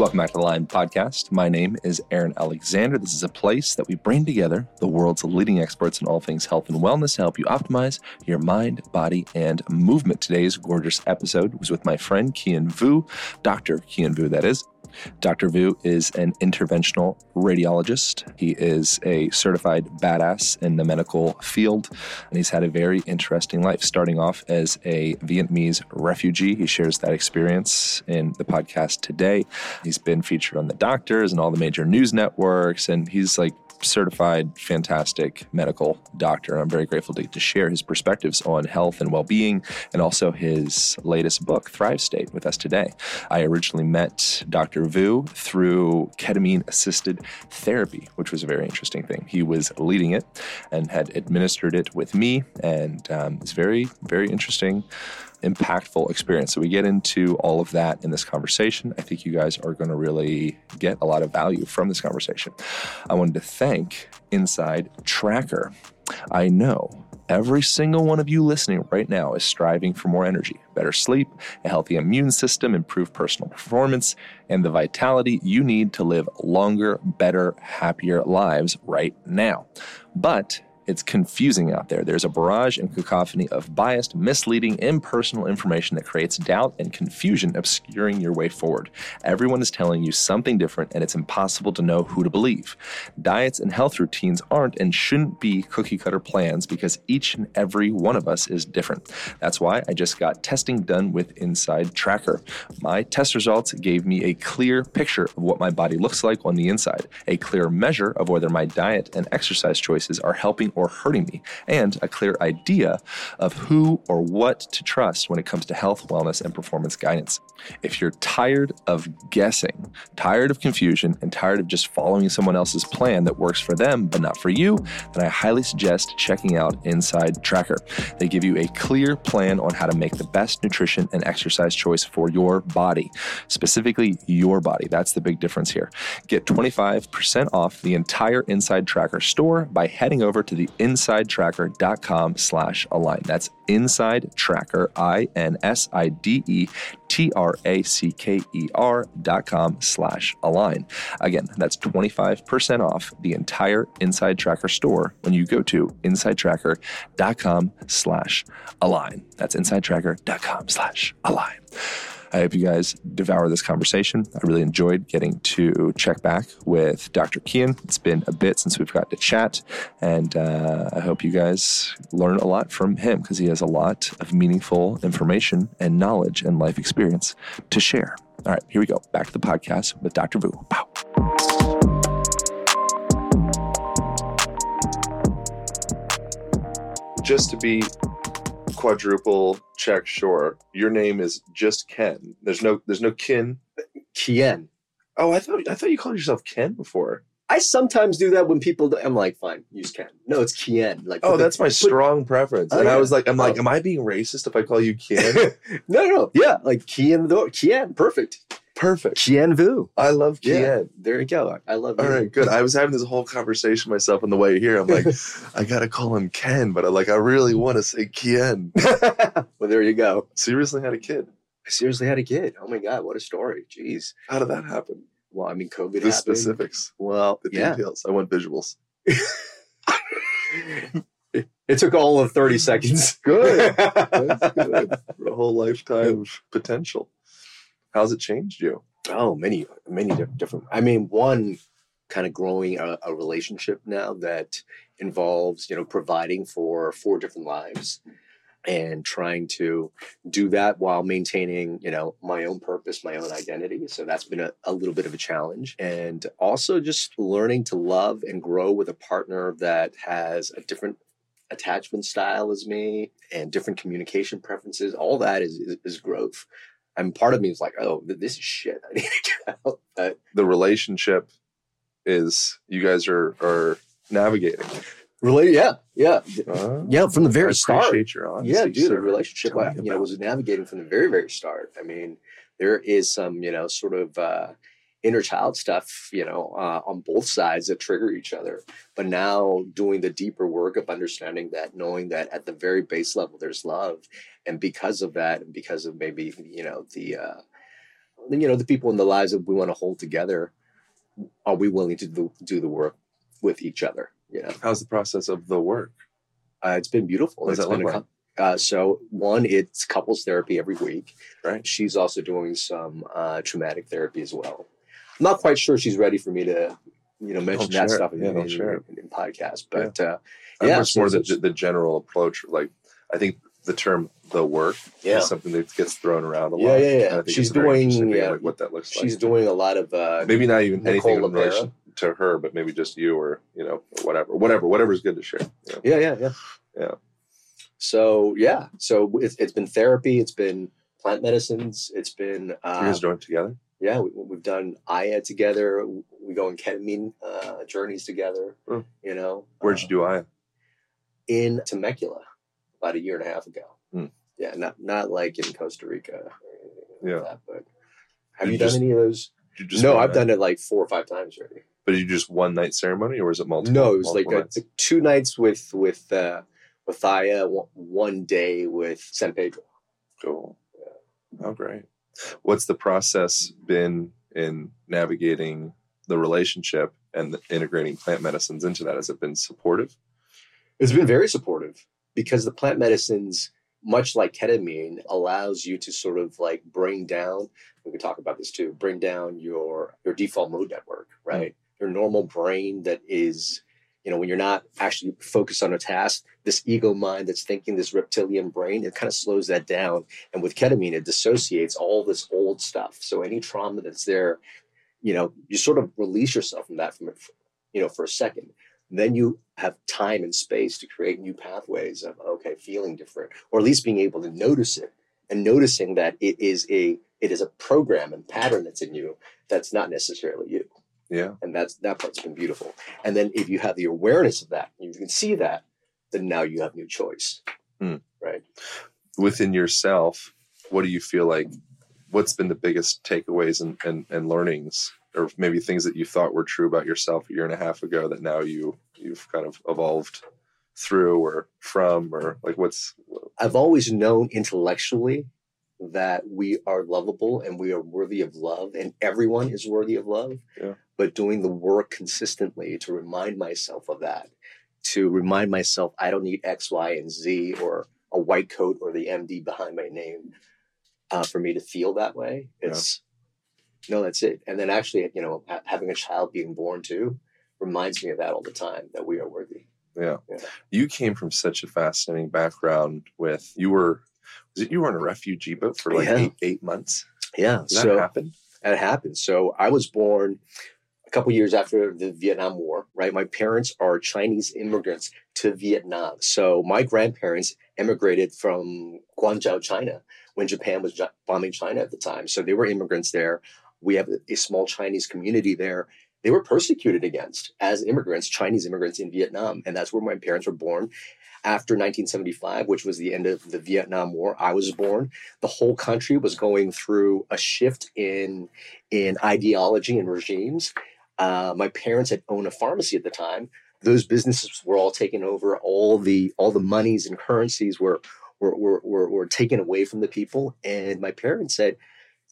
Welcome back to the Align Podcast. My name is Aaron Alexander. This is a place that we bring together the world's leading experts in all things health and wellness to help you optimize your mind, body, and movement. Today's gorgeous episode was with my friend Kien Vu, Dr. Kien Vu, that is. Dr. Vu is an interventional radiologist. He is a certified badass in the medical field, and he's had a very interesting life, starting off as a Vietnamese refugee. He shares that experience in the podcast today. He's been featured on The Doctors and all the major news networks, and he's like certified, fantastic medical doctor. I'm very grateful to, to share his perspectives on health and well being and also his latest book, Thrive State, with us today. I originally met Dr. Vu through ketamine assisted therapy, which was a very interesting thing. He was leading it and had administered it with me, and um, it's very, very interesting impactful experience. So we get into all of that in this conversation. I think you guys are going to really get a lot of value from this conversation. I wanted to thank Inside Tracker. I know every single one of you listening right now is striving for more energy, better sleep, a healthy immune system, improved personal performance, and the vitality you need to live longer, better, happier lives right now. But it's confusing out there. There's a barrage and cacophony of biased, misleading, impersonal information that creates doubt and confusion, obscuring your way forward. Everyone is telling you something different, and it's impossible to know who to believe. Diets and health routines aren't and shouldn't be cookie cutter plans because each and every one of us is different. That's why I just got testing done with Inside Tracker. My test results gave me a clear picture of what my body looks like on the inside, a clear measure of whether my diet and exercise choices are helping or hurting me, and a clear idea of who or what to trust when it comes to health, wellness, and performance guidance. If you're tired of guessing, tired of confusion, and tired of just following someone else's plan that works for them but not for you, then I highly suggest checking out Inside Tracker. They give you a clear plan on how to make the best nutrition and exercise choice for your body, specifically your body. That's the big difference here. Get 25% off the entire Inside Tracker store by heading over to the insidetracker.com slash align. That's inside tracker, I-N-S-I-D-E T-R-A-C-K-E-R dot com slash align. Again, that's 25% off the entire Inside Tracker store when you go to insidetracker.com slash align. That's insidetracker.com slash align. I hope you guys devour this conversation. I really enjoyed getting to check back with Dr. Kien. It's been a bit since we've got to chat, and uh, I hope you guys learn a lot from him because he has a lot of meaningful information and knowledge and life experience to share. All right, here we go. Back to the podcast with Dr. Vu. Pow. Just to be quadruple check sure your name is just ken there's no there's no kin Kien. oh i thought i thought you called yourself ken before I sometimes do that when people. I'm like, fine, use Ken. No, it's Kien. Like, oh the- that's my put- strong preference Oh, and i oh, was like i'm like Oh. am i being racist if i call you ken no, no, yeah, like Kien. the- door Kien, perfect. Perfect Kien Vu. i love Yeah, there you go. I love you. all right good i was having this whole conversation myself on the way here i'm like i gotta call him ken but i like i really want to say kien well, there you go. seriously had a kid I seriously had a kid. Oh my god, what a story. Jeez. how did that happen Well, I mean, COVID the happened. specifics Well, the yeah. details i want visuals It took all of 30 seconds. Good. That's good. a whole lifetime of potential. How's it changed you? Oh, many, many different. I mean, one kind of growing a, a relationship now that involves, you know, providing for four different lives and trying to do that while maintaining, you know, my own purpose, my own identity. So that's been a, a little bit of a challenge. And also just learning to love and grow with a partner that has a different attachment style as me and different communication preferences. All that is, is, is growth. And part of me is like, oh, this is shit. I need to get out. But The relationship is you guys are are navigating. really, yeah, yeah, Uh, yeah. From the very start, appreciate your honesty. yeah, dude. The relationship, I, you know, was navigating from the very, very start. I mean, there is some, you know, sort of uh, inner child stuff, you know, uh, on both sides that trigger each other. But now doing the deeper work of understanding that, knowing that at the very base level, there's love, and because of that, and because of maybe, you know, the uh, you know the people in the lives that we want to hold together are we willing to do, do the work with each other you know How's the process of the work? uh, it's been beautiful What It's that been a uh, so one it's couples therapy every week Right. she's also doing some uh, traumatic therapy as well not quite sure she's ready for me to you know mention that stuff in, Yeah, in, share in, in podcast but uh, Yeah, much so- more the, the general approach. Like, I think the term "the work" Yeah. is something that gets thrown around a lot. yeah, yeah. Think She's doing- yeah. what that looks she's like. She's doing a lot of uh, maybe not even Nicole anything in relation to her, but maybe just you or you know whatever, whatever, whatever's good to share. you know? Yeah, yeah, yeah. Yeah. So yeah, so it's, it's been therapy. It's been plant medicines. It's been you uh, guys doing it together? Yeah. We, we've done Aya together. We go on ketamine uh, journeys together. Hmm. You know, Where'd you do Aya? in Temecula about a year and a half ago. Hmm. Yeah, not not like in Costa Rica. Or like Yeah. that, but have Did you done just- any of those? No, I've done it like four or five times already. But did you just one night ceremony, or was it multiple? No, it was like multiple a, nights? two nights with with uh, with Aya, one, one day with San Pedro. Cool. Yeah. Oh, great. What's the process been in navigating the relationship and integrating plant medicines into that? Has it been supportive? It's been very supportive because the plant medicines, much like ketamine, allows you to sort of like bring down. We can talk about this too. Bring down your your default mode network, right? Mm-hmm. Your normal brain that is, you know, when you're not actually focused on a task, this ego mind that's thinking this reptilian brain, it kind of slows that down. And with ketamine, it dissociates all this old stuff. So any trauma that's there, you know, you sort of release yourself from that from you know for a second then you have time and space to create new pathways of okay feeling different or at least being able to notice it and noticing that it is a it is a program and pattern that's in you that's not necessarily you Yeah. and that's that part's been beautiful and then if you have the awareness of that you can see that then now you have new choice Hmm. right Within yourself, what do you feel like? What's been the biggest takeaways and, and, and learnings, or maybe things that you thought were true about yourself a year and a half ago that now you you've kind of evolved through or from, or like what's I've always known intellectually that we are lovable and we are worthy of love and everyone is worthy of love. Yeah. But doing the work consistently to remind myself of that, to remind myself I don't need X, Y, and Z or a white coat or the MD behind my name uh, for me to feel that way. Yeah. It's no, that's it. And then actually, you know, ha- having a child being born too reminds me of that all the time that we are worthy. Yeah. Yeah. You came from such a fascinating background with you were was it you were on a refugee boat for like Yeah. eight eight months? Yeah. Did that happened. happen? that happened. So I was born a couple years after the Vietnam War, right? My parents are Chinese immigrants to Vietnam. So my grandparents immigrated from Guangzhou, China, when Japan was bombing China at the time. So they were immigrants there. We have a small Chinese community there. They were persecuted against as immigrants, Chinese immigrants in Vietnam. And that's where my parents were born. After 1975, which was the end of the Vietnam War, I was born. The whole country was going through a shift in in ideology and regimes. Uh, my parents had owned a pharmacy at the time. Those businesses were all taken over. All the all the monies and currencies were were were, were, were taken away from the people. And my parents said,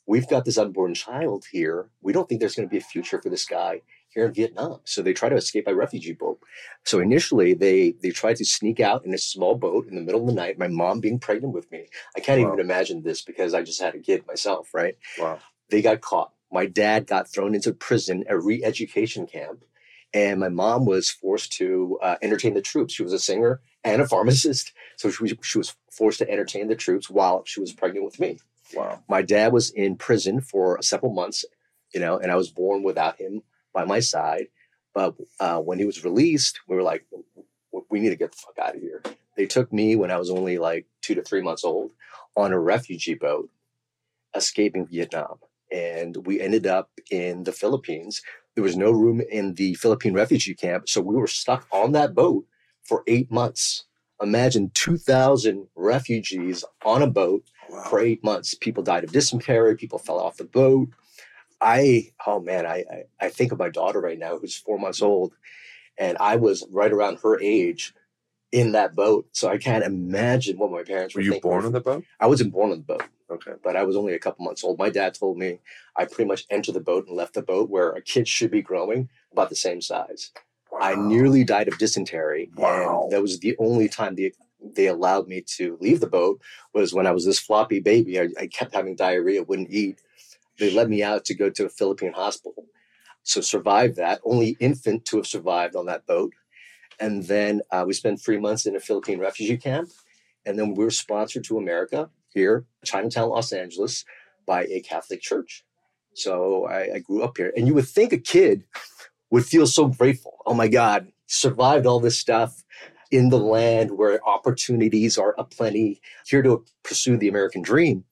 "We've got this unborn child here. We don't think there's going to be a future for this guy here in Vietnam." So they try to escape by refugee boat. So initially, they they tried to sneak out in a small boat in the middle of the night. My mom being pregnant with me. I can't Wow. even imagine this because I just had a kid myself, right? Wow. they got caught. My dad got thrown into prison, a re-education camp, and my mom was forced to uh, entertain the troops. She was a singer and a pharmacist, so she was, she was forced to entertain the troops while she was pregnant with me. Wow. My dad was in prison for several months, you know, and I was born without him by my side. But uh, when he was released, we were like, we need to get the fuck out of here. They took me when I was only like two to three months old on a refugee boat escaping Vietnam. And we ended up in the Philippines. There was no room in the Philippine refugee camp. So we were stuck on that boat for eight months. Imagine 2,000 refugees on a boat Wow. for eight months. People died of dysentery. People fell off the boat. I, oh man, I, I, I think of my daughter right now who's four months old. And I was right around her age in that boat. So I can't imagine what my parents Were were you thinking. born on the boat? I wasn't born on the boat, Okay. but I was only a couple months old. My dad told me I pretty much entered the boat and left the boat where a kid should be growing about the same size. I nearly died of dysentery, Wow. and that was the only time they they allowed me to leave the boat was when I was this floppy baby. I, I kept having diarrhea, wouldn't eat. They let me out to go to a Philippine hospital. So survived that. Only infant to have survived on that boat. And then uh, we spent three months in a Philippine refugee camp. And then we were sponsored to America here, Chinatown, Los Angeles, by a Catholic church. So I, I grew up here. And you would think a kid would feel so grateful. Oh my God, survived all this stuff in the land where opportunities are aplenty, here to pursue the American dream.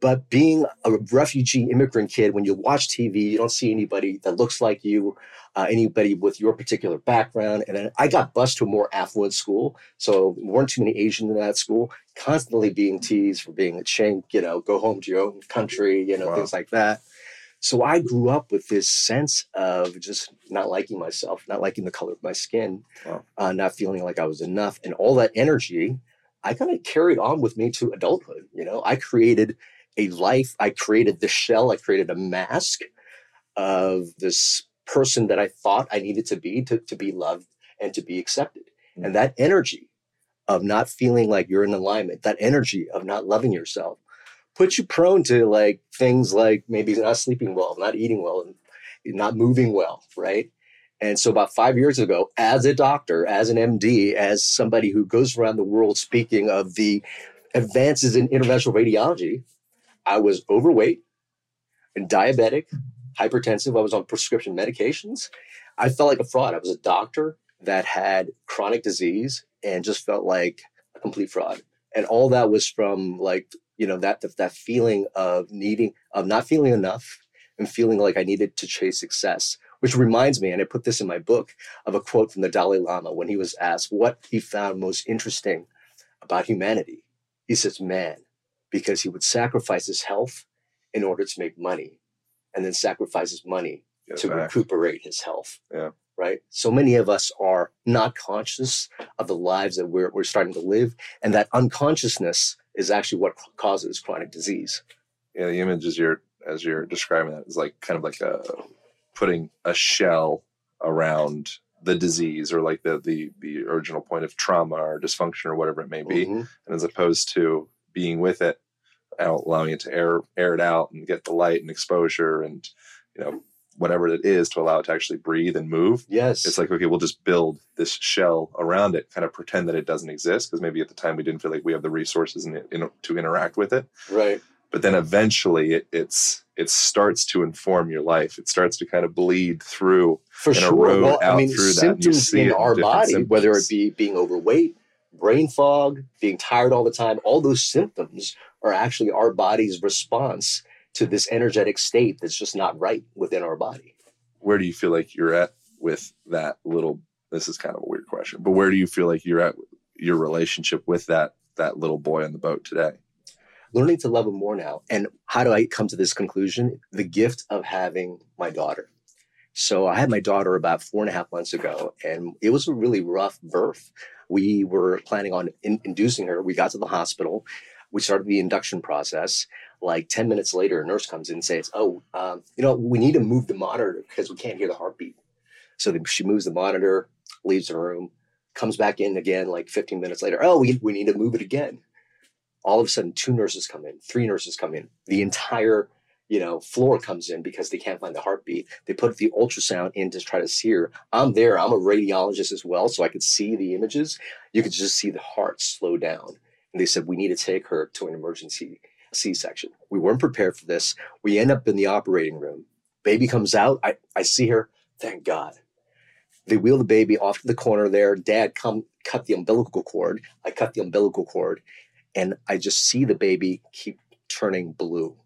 But being a refugee immigrant kid, when you watch TV, you don't see anybody that looks like you, uh, anybody with your particular background. And then I got bused to a more affluent school. So weren't too many Asians in that school, constantly being teased for being a chink, you know, go home to your own country, you know, Wow. things like that. So I grew up with this sense of just not liking myself, not liking the color of my skin, Wow. uh, not feeling like I was enough. And all that energy, I kind of carried on with me to adulthood. You know, I created a life, I created the shell, I created a mask of this person that I thought I needed to be to, to be loved and to be accepted. Mm. And that energy of not feeling like you're in alignment, that energy of not loving yourself, puts you prone to like things like maybe not sleeping well, not eating well, and not moving well, right? And so about five years ago, as a doctor, as an MD, as somebody who goes around the world speaking of the advances in interventional radiology, I was overweight and diabetic, hypertensive. I was on prescription medications. I felt like a fraud. I was a doctor that had chronic disease and just felt like a complete fraud. And all that was from like, you know, that that feeling of needing of not feeling enough and feeling like I needed to chase success. Which reminds me, and I put this in my book, of a quote from the Dalai Lama when he was asked what he found most interesting about humanity. He says, man, because he would sacrifice his health in order to make money and then sacrifice his money to recuperate his health. Yeah. Right. So many of us are not conscious of the lives that we're, we're starting to live. And that unconsciousness is actually what causes chronic disease. Yeah, the image as you're as you're describing that is like kind of like a putting a shell around the disease or like the the the original point of trauma or dysfunction or whatever it may be, Mhm. and as opposed to being with it, allowing it to air air it out and get the light and exposure and you know whatever it is to allow it to actually breathe and move. Yes. It's like okay, we'll just build this shell around it, kind of pretend that it doesn't exist because maybe at the time we didn't feel like we have the resources in, in, to interact with it right. but then eventually it, it's it starts to inform your life. It starts to kind of bleed through. For and sure. erode Well, I out mean, through that, you symptoms see it in our body, whether it be being overweight, brain fog, being tired all the time, all those symptoms are actually our body's response to this energetic state that's just not right within our body. Where do you feel like you're at with that little? This is kind of a weird question, but where do you feel like you're at your relationship with that that little boy on the boat today? Learning to love him more now. And how do I come to this conclusion? The gift of having my daughter. So I had my daughter about four and a half months ago, and it was a really rough birth. We were planning on in- inducing her. We got to the hospital. We started the induction process. Like 10 minutes later, a nurse comes in and says, Oh, um, you know, we need to move the monitor because we can't hear the heartbeat. So she moves the monitor, leaves the room, comes back in again like 15 minutes later. Oh, we, we need to move it again. All of a sudden, two nurses come in, three nurses come in. The entire you know, floor comes in because they can't find the heartbeat. They put the ultrasound in to try to see her. I'm there. I'm a radiologist as well, so I could see the images. You could just see the heart slow down. And they said, we need to take her to an emergency C-section. We weren't prepared for this. We end up in the operating room. Baby comes out. I, I see her. Thank God. They wheel the baby off to the corner there. Dad come cut the umbilical cord. I cut the umbilical cord. And I just see the baby keep turning blue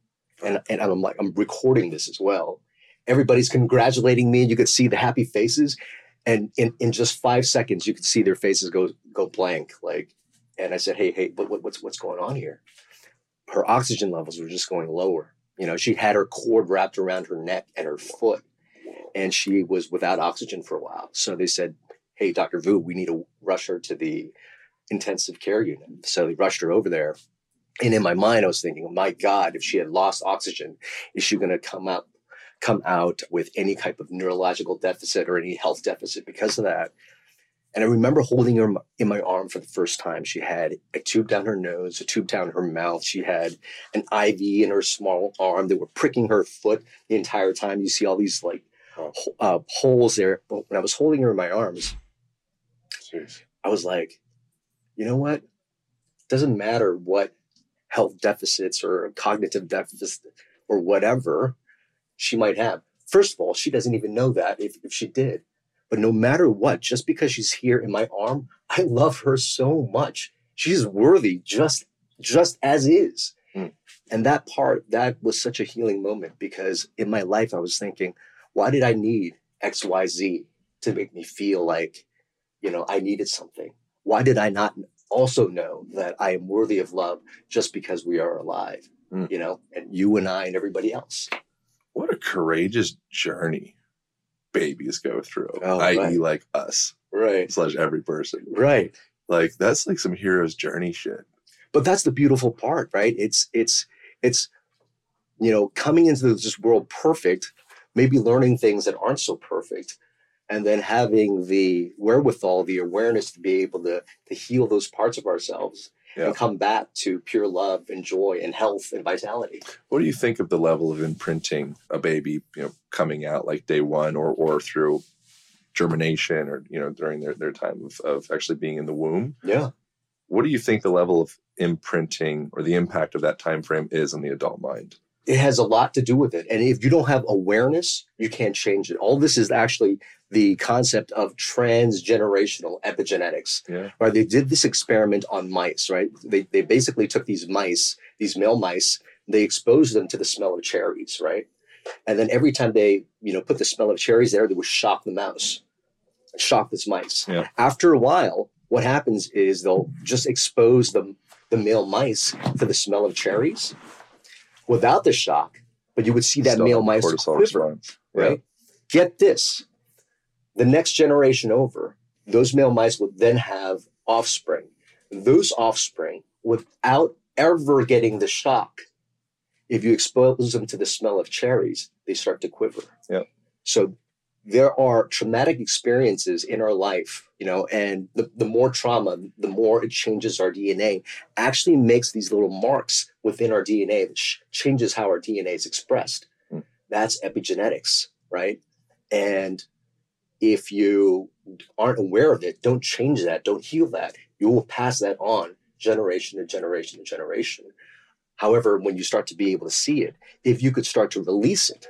and, and I'm like, I'm recording this as well. Everybody's congratulating me. You could see the happy faces. And in, in just five seconds, you could see their faces go go blank. Like, and I said, Hey, hey, what, what, what's what's going on here? Her oxygen levels were just going lower. You know, she had her cord wrapped around her neck and her foot, and she was without oxygen for a while. So they said, Hey, Dr. Vu, we need to rush her to the intensive care unit. So they rushed her over there. And in my mind, I was thinking, oh my God, if she had lost oxygen, is she going to come out come out with any type of neurological deficit or any health deficit because of that? And I remember holding her in my arm for the first time. She had a tube down her nose, a tube down her mouth. She had an IV in her small arm. They were pricking her foot the entire time. You see all these like uh, holes there. But when I was holding her in my arms, Jeez. I was like, you know what? It doesn't matter what health deficits or cognitive deficits or whatever she might have. First of all, she doesn't even know that if, if she did. But no matter what, just because she's here in my arm, I love her so much. She's worthy just just as is. Mm. And that part, that was such a healing moment because in my life I was thinking, why did I need XYZ to make me feel like, you know, I needed something? Why did I not also know that I am worthy of love just because we are alive, mm. you know, and you and I and everybody else? What a courageous journey babies go through, oh, i.e., right. like us, right? Slash every person, right? Like that's like some hero's journey shit. But that's the beautiful part, right? It's it's it's you know coming into this world perfect, maybe learning things that aren't so perfect, and then having the wherewithal, the awareness to be able to to heal those parts of ourselves yeah. and come back to pure love and joy and health and vitality. What do you think of the level of imprinting a baby, you know, coming out like day one or or through germination or you know during their, their time of, of actually being in the womb? Yeah. What do you think the level of imprinting or the impact of that time frame is on the adult mind? It has a lot to do with it. And if you don't have awareness, you can't change it. All this is actually the concept of transgenerational epigenetics. Yeah. Right? They did this experiment on mice, right? They, they basically took these mice, these male mice, they exposed them to the smell of cherries, right? And then every time they, you know, put the smell of cherries there, they would shock the mouse, shock this mice. Yeah. After a while, what happens is they'll just expose the, the male mice to the smell of cherries without the shock, but you would see that Still male mice quiver, right? Yeah. Get this the next generation over, those male mice would then have offspring. Those offspring, without ever getting the shock, if you expose them to the smell of cherries, they start to quiver. Yeah. So there are traumatic experiences in our life, you know, and the, the more trauma, the more it changes our DNA, actually makes these little marks within our DNA that sh- changes how our DNA is expressed. Mm. That's epigenetics, right? And if you aren't aware of it, don't change that, don't heal that. You will pass that on generation to generation to generation. However, when you start to be able to see it, if you could start to release it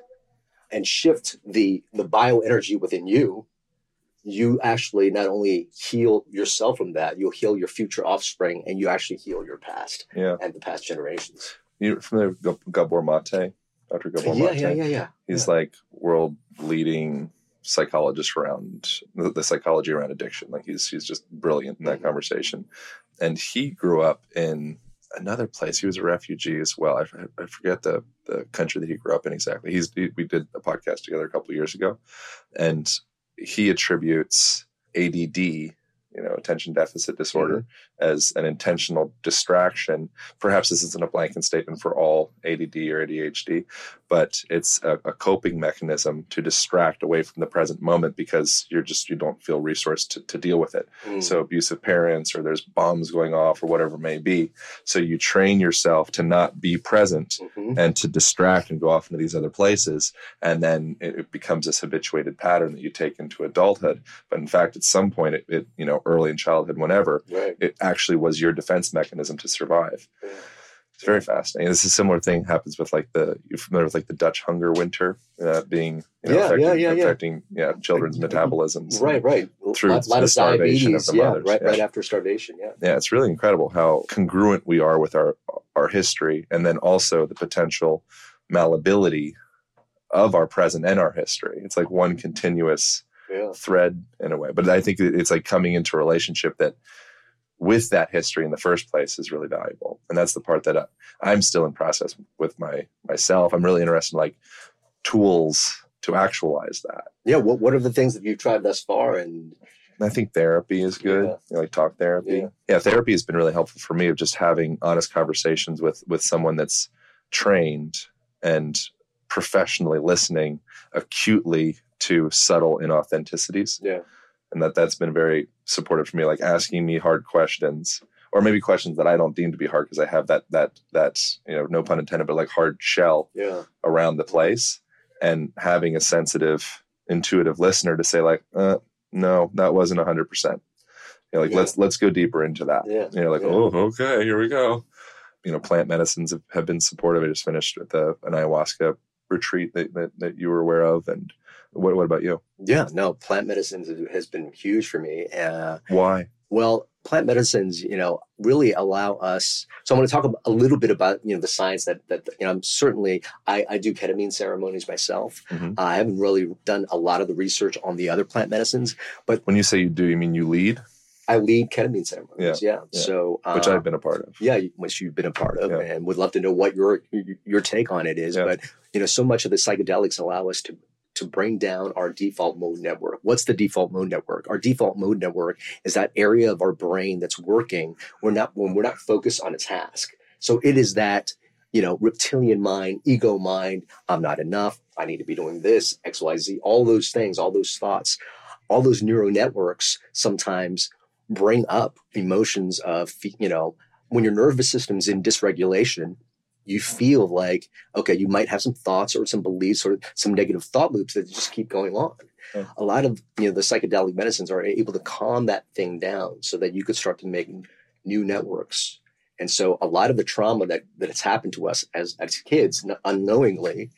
and shift the, the bioenergy within you, you actually not only heal yourself from that, you'll heal your future offspring and you actually heal your past yeah. and the past generations. You're familiar with Gabor Mate? Dr. Gabor yeah, Mate? Yeah, yeah, yeah. He's yeah. like world leading psychologist around the, the, psychology around addiction. Like he's he's just brilliant in that mm-hmm. conversation. And he grew up in another place. He was a refugee as well. I, I forget the the country that he grew up in exactly. He's he, we did a podcast together a couple years ago, and he attributes ADD you know attention deficit disorder mm-hmm. as an intentional distraction perhaps this isn't a blanket statement for all add or adhd but it's a, a, coping mechanism to distract away from the present moment because you're just you don't feel resourced to, to deal with it mm. so abusive parents or there's bombs going off or whatever it may be so you train yourself to not be present mm-hmm. and to distract and go off into these other places and then it, it becomes this habituated pattern that you take into adulthood but in fact at some point it, it you know early in childhood, whenever, right. it actually was your defense mechanism to survive. Yeah. It's very fascinating. This is a similar thing happens with like the you're familiar with like the Dutch hunger winter uh, being you know, yeah, affecting, yeah, yeah, affecting yeah. children's metabolisms. Right, right. Through lot, lot the starvation of the yeah, mothers. Right, yeah. right after starvation. Yeah. Yeah, it's really incredible how congruent we are with our our history, and then also the potential malleability of our present and our history. It's like one continuous yeah. thread in a way. But I think it's like coming into a relationship that with that history in the first place is really valuable. And that's the part that uh, I, am still in process with my myself. I'm really interested in like tools to actualize that. Yeah. What, what are the things that you've tried thus far and I think therapy is good. Yeah. You know, like talk therapy. Yeah. Yeah. therapy has been really helpful for me of just having honest conversations with with someone that's trained and professionally listening acutely to subtle inauthenticities. Yeah. And that that's been very supportive for me, like asking me hard questions. Or maybe questions that I don't deem to be hard because I have that that that you know no pun intended but like hard shell Yeah. around the place and having a sensitive intuitive listener to say like uh, no that wasn't 100% you know, like Yeah. let's let's go deeper into that Yeah. you know like Yeah. oh okay here we go you know plant medicines have, have been supportive i just finished the an ayahuasca retreat that, that, that you were aware of and what, what about you Yeah. No, plant medicines has- been huge for me. Uh, why Well, plant medicines, you know, really allow us. So I'm going to talk a little bit about, you know, the science that that you know. I'm certainly I, I do ketamine ceremonies myself. Mhm. I haven't really done a lot of the research on the other plant medicines. But when you say you do you mean you lead I lead ketamine ceremonies. Yeah. yeah. So uh, which i've been a part of yeah, which you've been a part of, Yeah. and would love to know what your your take on it is. Yeah. But you know, so much of the psychedelics allow us to to bring down our default mode network. What's the default mode network? Our default mode network is that area of our brain that's working. We're not when we're not focused on a task. So it is that you know reptilian mind, ego mind. I'm not enough. I need to be doing this X Y Z. All those things, all those thoughts, all those neural networks sometimes bring up emotions of you know when your nervous system's in dysregulation you feel like okay you might have some thoughts or some beliefs or some negative thought loops that just keep going on Yeah. a lot of you know the psychedelic medicines are able to calm that thing down so that you could start to make new networks and so a lot of the trauma that that has happened to us as as kids unknowingly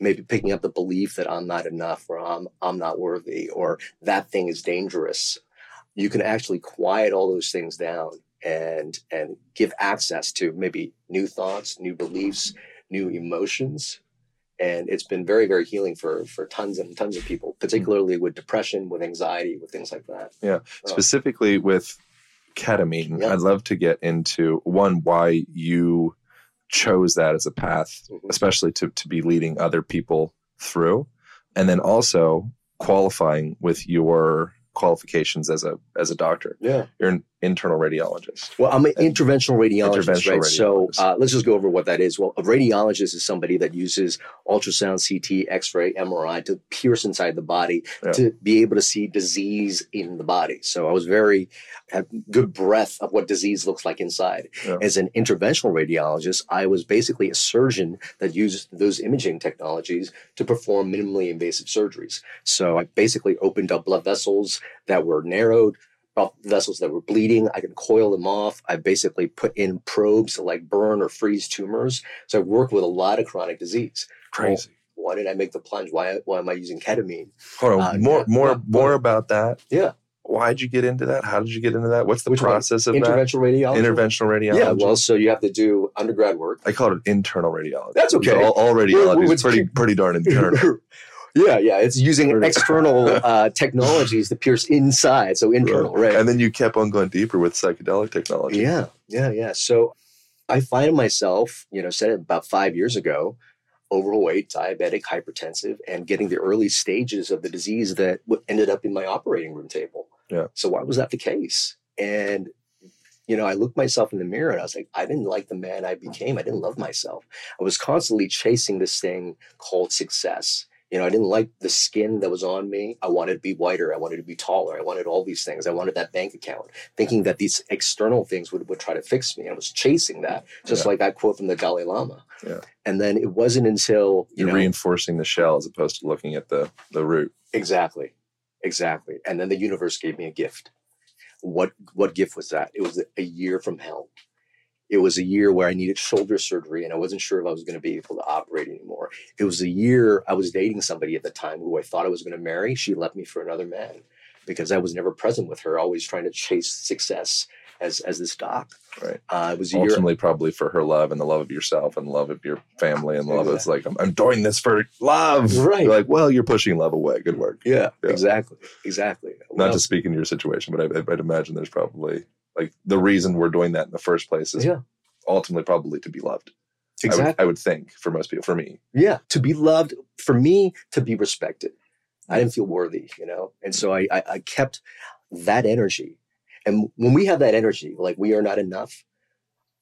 maybe picking up the belief that i'm not enough or i'm i'm not worthy or that thing is dangerous you can actually quiet all those things down and and give access to maybe new thoughts new beliefs new emotions and it's been very very healing for for tons and tons of people particularly with depression with anxiety with things like that Yeah. Oh. Specifically with ketamine, Yeah. I'd love to get into one, why you chose that as a path, Mhm. especially to, to be leading other people through. And then also qualifying with your qualifications as a as a doctor. yeah You're an internal radiologist. Well, I'm an interventional radiologist, Interventional right? So uh, let's just go over what that is. Well, a radiologist is somebody that uses ultrasound, CT, X-ray, MRI to pierce inside the body Yeah. to be able to see disease in the body. So I was very had good breadth of what disease looks like inside. Yeah. As an interventional radiologist, I was basically a surgeon that used those imaging technologies to perform minimally invasive surgeries. So I basically opened up blood vessels that were narrowed vessels that were bleeding. I can coil them off. I basically put in probes to like burn or freeze tumors. So I work with a lot of chronic disease. Crazy. Why did I make the plunge? Why why am I using ketamine? Hold on. uh, more yeah, more yeah, more about that. Yeah. Why'd you get into that? How did you get into that? What's the Which one? process of that? Interventional radiology. Interventional radiology. Yeah. Well, so you have to do undergrad work. I call it internal radiology. That's okay. All, all radiology is pretty pretty darn internal. Yeah, yeah. It's using external uh, technologies to pierce inside. So internal, right? And then you kept on going deeper with psychedelic technology. Yeah, yeah, yeah. So I find myself, you know, said it about five years ago, overweight, diabetic, hypertensive, and getting the early stages of the disease that ended up in my operating room table. Yeah. So why was that the case? And you know, I looked myself in the mirror and I was like, I didn't like the man I became. I didn't love myself. I was constantly chasing this thing called success. You know, I didn't like the skin that was on me. I wanted to be whiter. I wanted to be taller. I wanted all these things. I wanted that bank account, thinking that these external things would, would try to fix me. I was chasing that, just Yeah. like that quote from the Dalai Lama. Yeah. And then it wasn't until, you You're know, reinforcing the shell as opposed to looking at the the root. Exactly. Exactly. And then the universe gave me a gift. What what gift was that? It was a year from hell. It was a year where I needed shoulder surgery and I wasn't sure if I was going to be able to operate anymore. It was a year I was dating somebody at the time who I thought I was going to marry. She left me for another man because I was never present with her, always trying to chase success as as this doc. Right. Uh, it was a year. Ultimately, probably for her love and the love of yourself and love of your family and love. It's like I'm, I'm doing this for love. Right. You're like, well, you're pushing love away. Good work. Yeah, Yeah. exactly, exactly. Not Well, to speak in your situation, but I, I'd imagine there's probably like the reason we're doing that in the first place is yeah, ultimately probably to be loved. I would- exactly. I would, think for most people. For me, yeah to be loved for me to be respected i didn't feel worthy you know and so i i, I kept that energy. And when we have that energy, like we are not enough,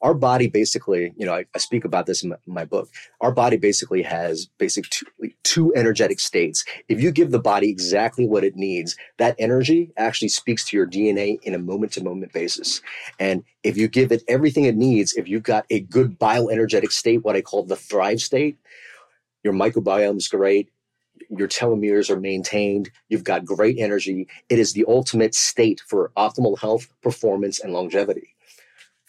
our body basically, you know, I, I speak about this in my, my, book. Our body basically has basic two, two energetic states. If you give the body exactly what it needs, that energy actually speaks to your DNA in a moment to moment basis. And if you give it everything it needs, if you've got a good bioenergetic state, what I call the thrive state, your microbiome is great, your telomeres are maintained, you've got great energy. It is the ultimate state for optimal health, performance, and longevity.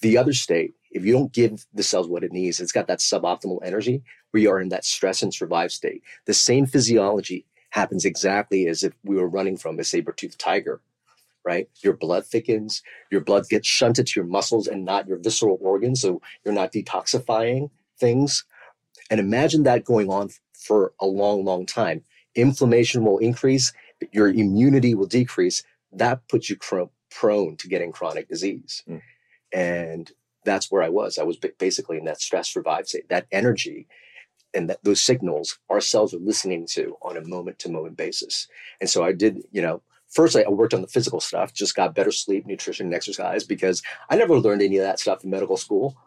The other state if you don't give the cells what it needs, it's got that suboptimal energy where you are in that stress and survive state. The same physiology happens exactly as if we were running from a saber-toothed tiger, right? Your blood thickens, your blood gets shunted to your muscles and not your visceral organs, so you're not detoxifying things. And imagine that going on for a long, long time. Inflammation will increase, your immunity will decrease. That puts you prone to getting chronic disease. Mm. And that's where I was. I was basically in that stress survive state. That energy and that those signals our cells are listening to on a moment to moment basis. And so I did, you know, first I worked on the physical stuff, just got better sleep, nutrition, and exercise because I never learned any of that stuff in medical school.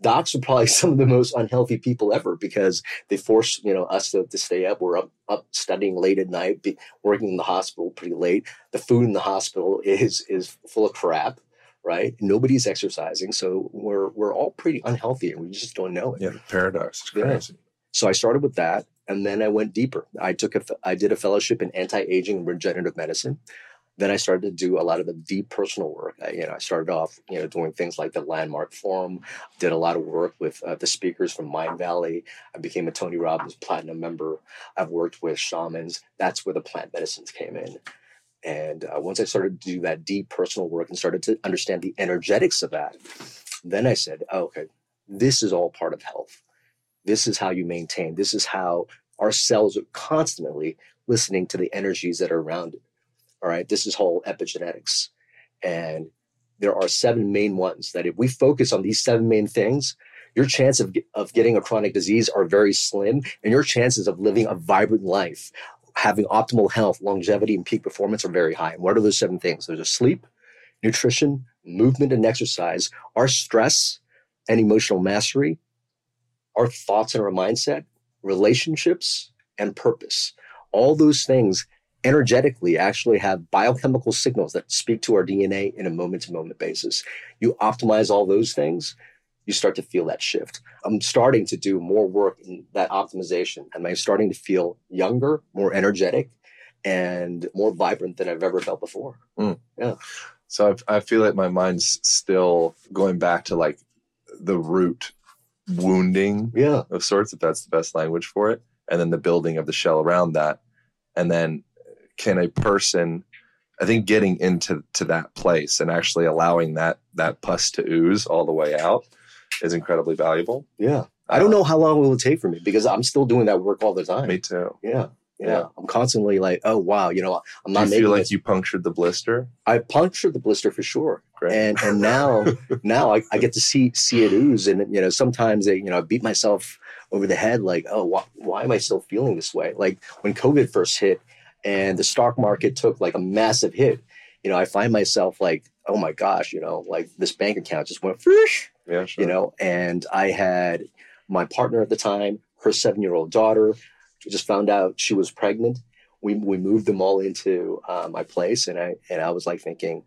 Docs are probably some of the most unhealthy people ever because they force you know us to, to stay up. We're up, up studying late at night, be, working in the hospital pretty late. The food in the hospital is is full of crap right? Nobody's exercising, so we're we're all pretty unhealthy, and we just don't know it. Yeah, paradox. It's crazy. Yeah. So I started with that, and then I went deeper. I took a I did a fellowship in anti-aging and regenerative medicine. Then I started to do a lot of the deep personal work. I, you know, I started off, you know, doing things like the Landmark Forum. Did a lot of work with uh, the speakers from Mind Valley. I became a Tony Robbins Platinum member. I've worked with shamans. That's where the plant medicines came in. And uh, once I started to do that deep personal work and started to understand the energetics of that, then I said, oh, okay, this is all part of health. This is how you maintain. This is how our cells are constantly listening to the energies that are around it. All right. This is whole epigenetics. And there are seven main ones that if we focus on these seven main things, your chance of, of getting a chronic disease are very slim and your chances of living a vibrant life having optimal health, longevity, and peak performance are very high. And what are those seven things? There's a sleep, nutrition, movement, and exercise, our stress and emotional mastery, our thoughts and our mindset, relationships, and purpose. All those things energetically actually have biochemical signals that speak to our DNA in a moment to moment basis. You optimize all those things, you start to feel that shift. I'm starting to do more work in that optimization and I'm starting to feel younger, more energetic, and more vibrant than I've ever felt before. Mm. Yeah. So I've, I feel like my mind's still going back to like the root wounding yeah. of sorts, if that's the best language for it, and then the building of the shell around that. And then can a person I think getting into to that place and actually allowing that that pus to ooze all the way out is incredibly valuable. Yeah. I don't know how long it will take for me because I'm still doing that work all the time. Me too. Yeah. Yeah. yeah. I'm constantly like, oh wow, you know, I'm not. Do you feel like you punctured the blister? I punctured the blister for sure. Great. And and now now I, I get to see see it ooze, and you know sometimes I, you know I beat myself over the head like, oh, why, why am I still feeling this way? Like when COVID first hit, and the stock market took like a massive hit. You know, I find myself like, oh my gosh, you know, like this bank account just went, Fish! Yeah, sure. You know, and I had my partner at the time, her seven year old daughter. We just found out she was pregnant. We we moved them all into uh, my place, and I and I was like thinking,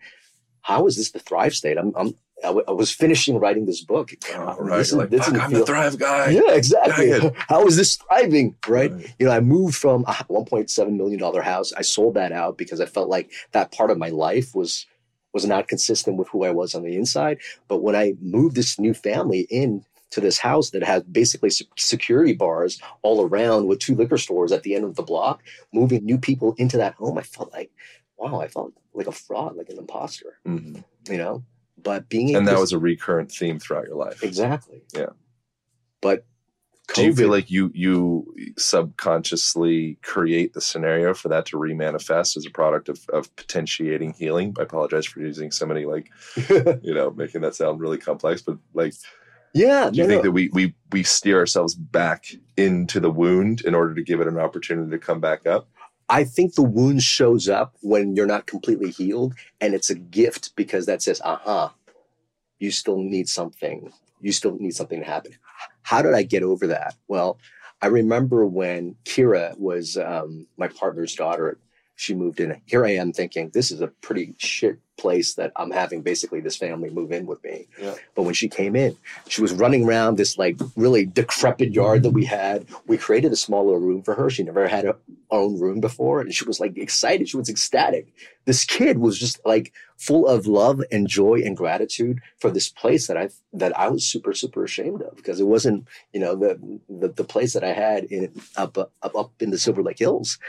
how is this the thrive state? I'm I'm I, w- I was finishing writing this book. Oh, right. This, like, this I'm feel, the thrive guy. Yeah, exactly. How is this thriving? Right? right? You know, I moved from a 1.7 million dollar house. I sold that out because I felt like that part of my life was was not consistent with who I was on the inside. But when I moved this new family in to this house that had basically security bars all around with two liquor stores at the end of the block, moving new people into that home, I felt like, wow, I felt like a fraud, like an imposter, mm-hmm. you know? But being and that was a recurrent theme throughout your life. Exactly. Yeah. But COVID, do you feel like you you subconsciously create the scenario for that to remanifest as a product of, of potentiating healing? I apologize for using so many like you know making that sound really complex, but like yeah, do you no, think no. that we we we steer ourselves back into the wound in order to give it an opportunity to come back up? I think the wound shows up when you're not completely healed, and it's a gift because that says, "Aha, uh-huh, you still need something. You still need something to happen." How did I get over that? Well, I remember when Kira was um, my partner's daughter. She moved in. Here I am thinking, this is a pretty shit place that I'm having basically this family move in with me. Yeah. But when she came in, she was running around this like really decrepit yard that we had. We created a smaller room for her. She never had her own room before. And she was like excited. She was ecstatic. This kid was just like full of love and joy and gratitude for this place that I that I was super, super ashamed of because it wasn't, you know, the the, the place that I had in up, up up in the Silver Lake Hills.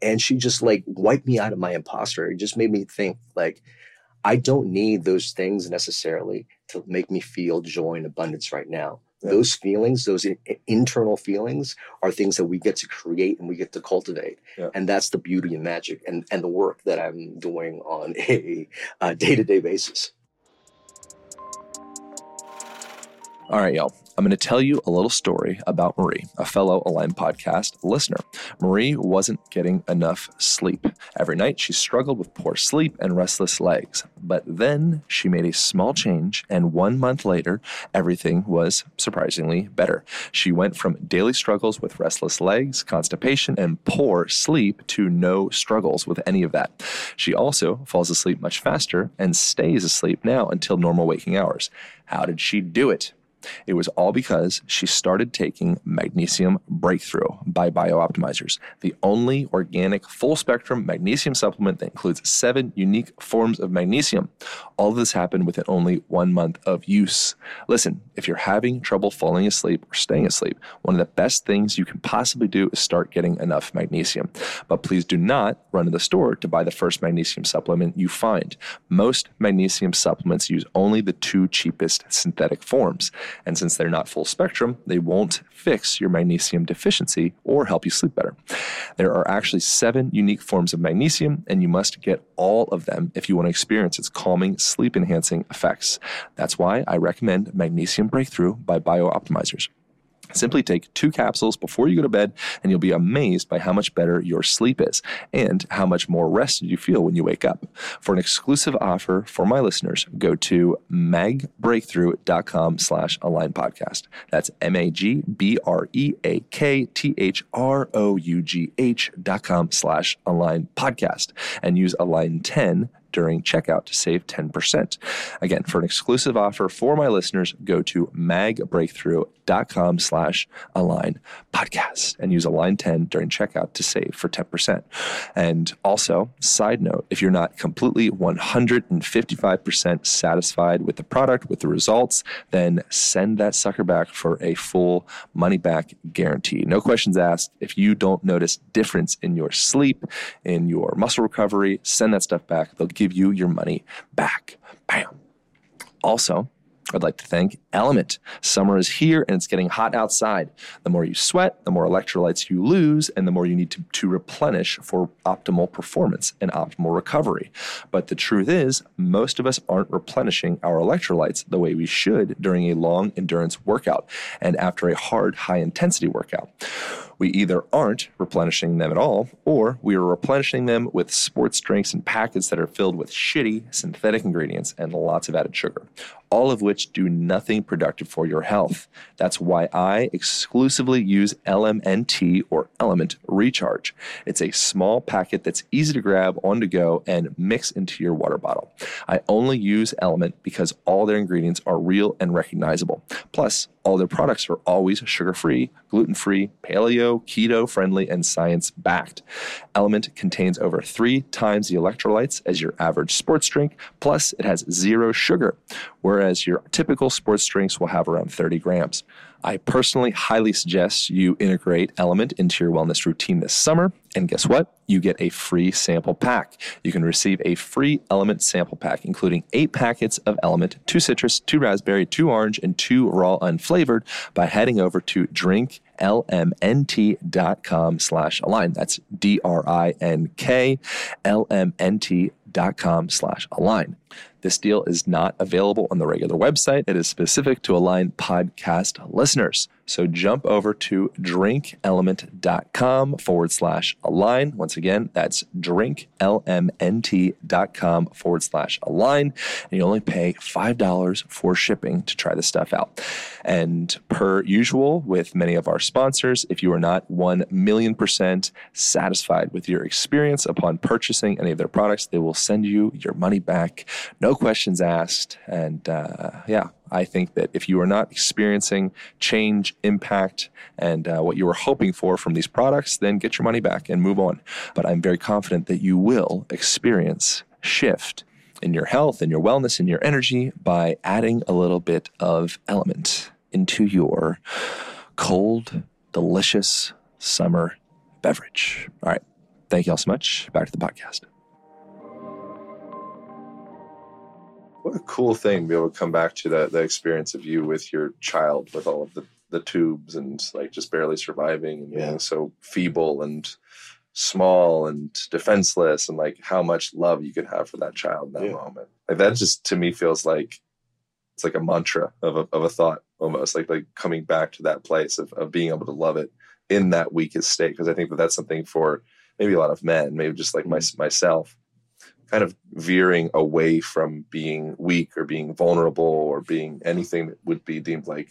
And she just like wiped me out of my imposter. It just made me think like, I don't need those things necessarily to make me feel joy and abundance right now. Yeah. Those feelings, those in, internal feelings, are things that we get to create and we get to cultivate, yeah. and that's the beauty and magic and and the work that I'm doing on a day to day basis. All right, y'all. I'm going to tell you a little story about Marie, a fellow Align podcast listener. Marie wasn't getting enough sleep. Every night she struggled with poor sleep and restless legs. But then she made a small change, and one month later, everything was surprisingly better. She went from daily struggles with restless legs, constipation, and poor sleep to no struggles with any of that. She also falls asleep much faster and stays asleep now until normal waking hours. How did she do it? It was all because she started taking Magnesium Breakthrough by BiOptimizers, the only organic full spectrum magnesium supplement that includes seven unique forms of magnesium. All of this happened within only one month of use. Listen, if you're having trouble falling asleep or staying asleep, one of the best things you can possibly do is start getting enough magnesium. But please do not run to the store to buy the first magnesium supplement you find. Most magnesium supplements use only the two cheapest synthetic forms. And since they're not full spectrum, they won't fix your magnesium deficiency or help you sleep better. There are actually seven unique forms of magnesium, and you must get all of them if you want to experience its calming, sleep enhancing effects. That's why I recommend Magnesium Breakthrough by BiOptimizers. Simply take two capsules before you go to bed, and you'll be amazed by how much better your sleep is and how much more rested you feel when you wake up. For an exclusive offer for my listeners, go to magbreakthrough.com slash align podcast. That's M-A-G-B-R-E-A-K-T-H-R-O-U-G-H dot com slash align podcast and use align 10 during checkout to save 10%. Again, for an exclusive offer for my listeners, go to magbreakthrough.com slash align podcast and use align 10 during checkout to save for 10%. And also, side note, if you're not completely 155% satisfied with the product, with the results, then send that sucker back for a full money back guarantee. No questions asked. If you don't notice difference in your sleep, in your muscle recovery, send that stuff back. They'll give you your money back. Bam. Also, I'd like to thank Element. Summer is here and it's getting hot outside. The more you sweat, the more electrolytes you lose, and the more you need to, to replenish for optimal performance and optimal recovery. But the truth is, most of us aren't replenishing our electrolytes the way we should during a long endurance workout and after a hard, high intensity workout. We either aren't replenishing them at all, or we are replenishing them with sports drinks and packets that are filled with shitty synthetic ingredients and lots of added sugar, all of which do nothing productive for your health. That's why I exclusively use LMNT or Element Recharge. It's a small packet that's easy to grab on to go and mix into your water bottle. I only use Element because all their ingredients are real and recognizable. Plus, all their products are always sugar free, gluten free, paleo, keto friendly, and science backed. Element contains over three times the electrolytes as your average sports drink, plus, it has zero sugar, whereas your typical sports drinks will have around 30 grams. I personally highly suggest you integrate Element into your wellness routine this summer. And guess what? You get a free sample pack. You can receive a free Element sample pack, including eight packets of Element, two citrus, two raspberry, two orange, and two raw unflavored by heading over to drinklmnt.com slash align. That's D-R-I-N-K L-M-N-T dot com slash align. This deal is not available on the regular website. It is specific to Align podcast listeners. So jump over to drinklmnt.com forward slash align. Once again, that's drinklmnt.com forward slash align. And you only pay $5 for shipping to try this stuff out. And per usual with many of our sponsors, if you are not 1 million percent satisfied with your experience upon purchasing any of their products, they will send you your money back. No questions asked. And uh, yeah, I think that if you are not experiencing change, impact, and uh, what you were hoping for from these products, then get your money back and move on. But I'm very confident that you will experience shift in your health, in your wellness, in your energy by adding a little bit of element into your cold, delicious summer beverage. All right. Thank you all so much. Back to the podcast. What a cool thing to be able to come back to that, that experience of you with your child with all of the, the tubes and like just barely surviving and Yeah. being so feeble and small and defenseless and like how much love you could have for that child in that Yeah. moment. Like that just to me feels like it's like a mantra of a, of a thought almost like like coming back to that place of, of being able to love it in that weakest state because I think that that's something for maybe a lot of men maybe just like my, mm-hmm. myself kind of veering away from being weak or being vulnerable or being anything that would be deemed like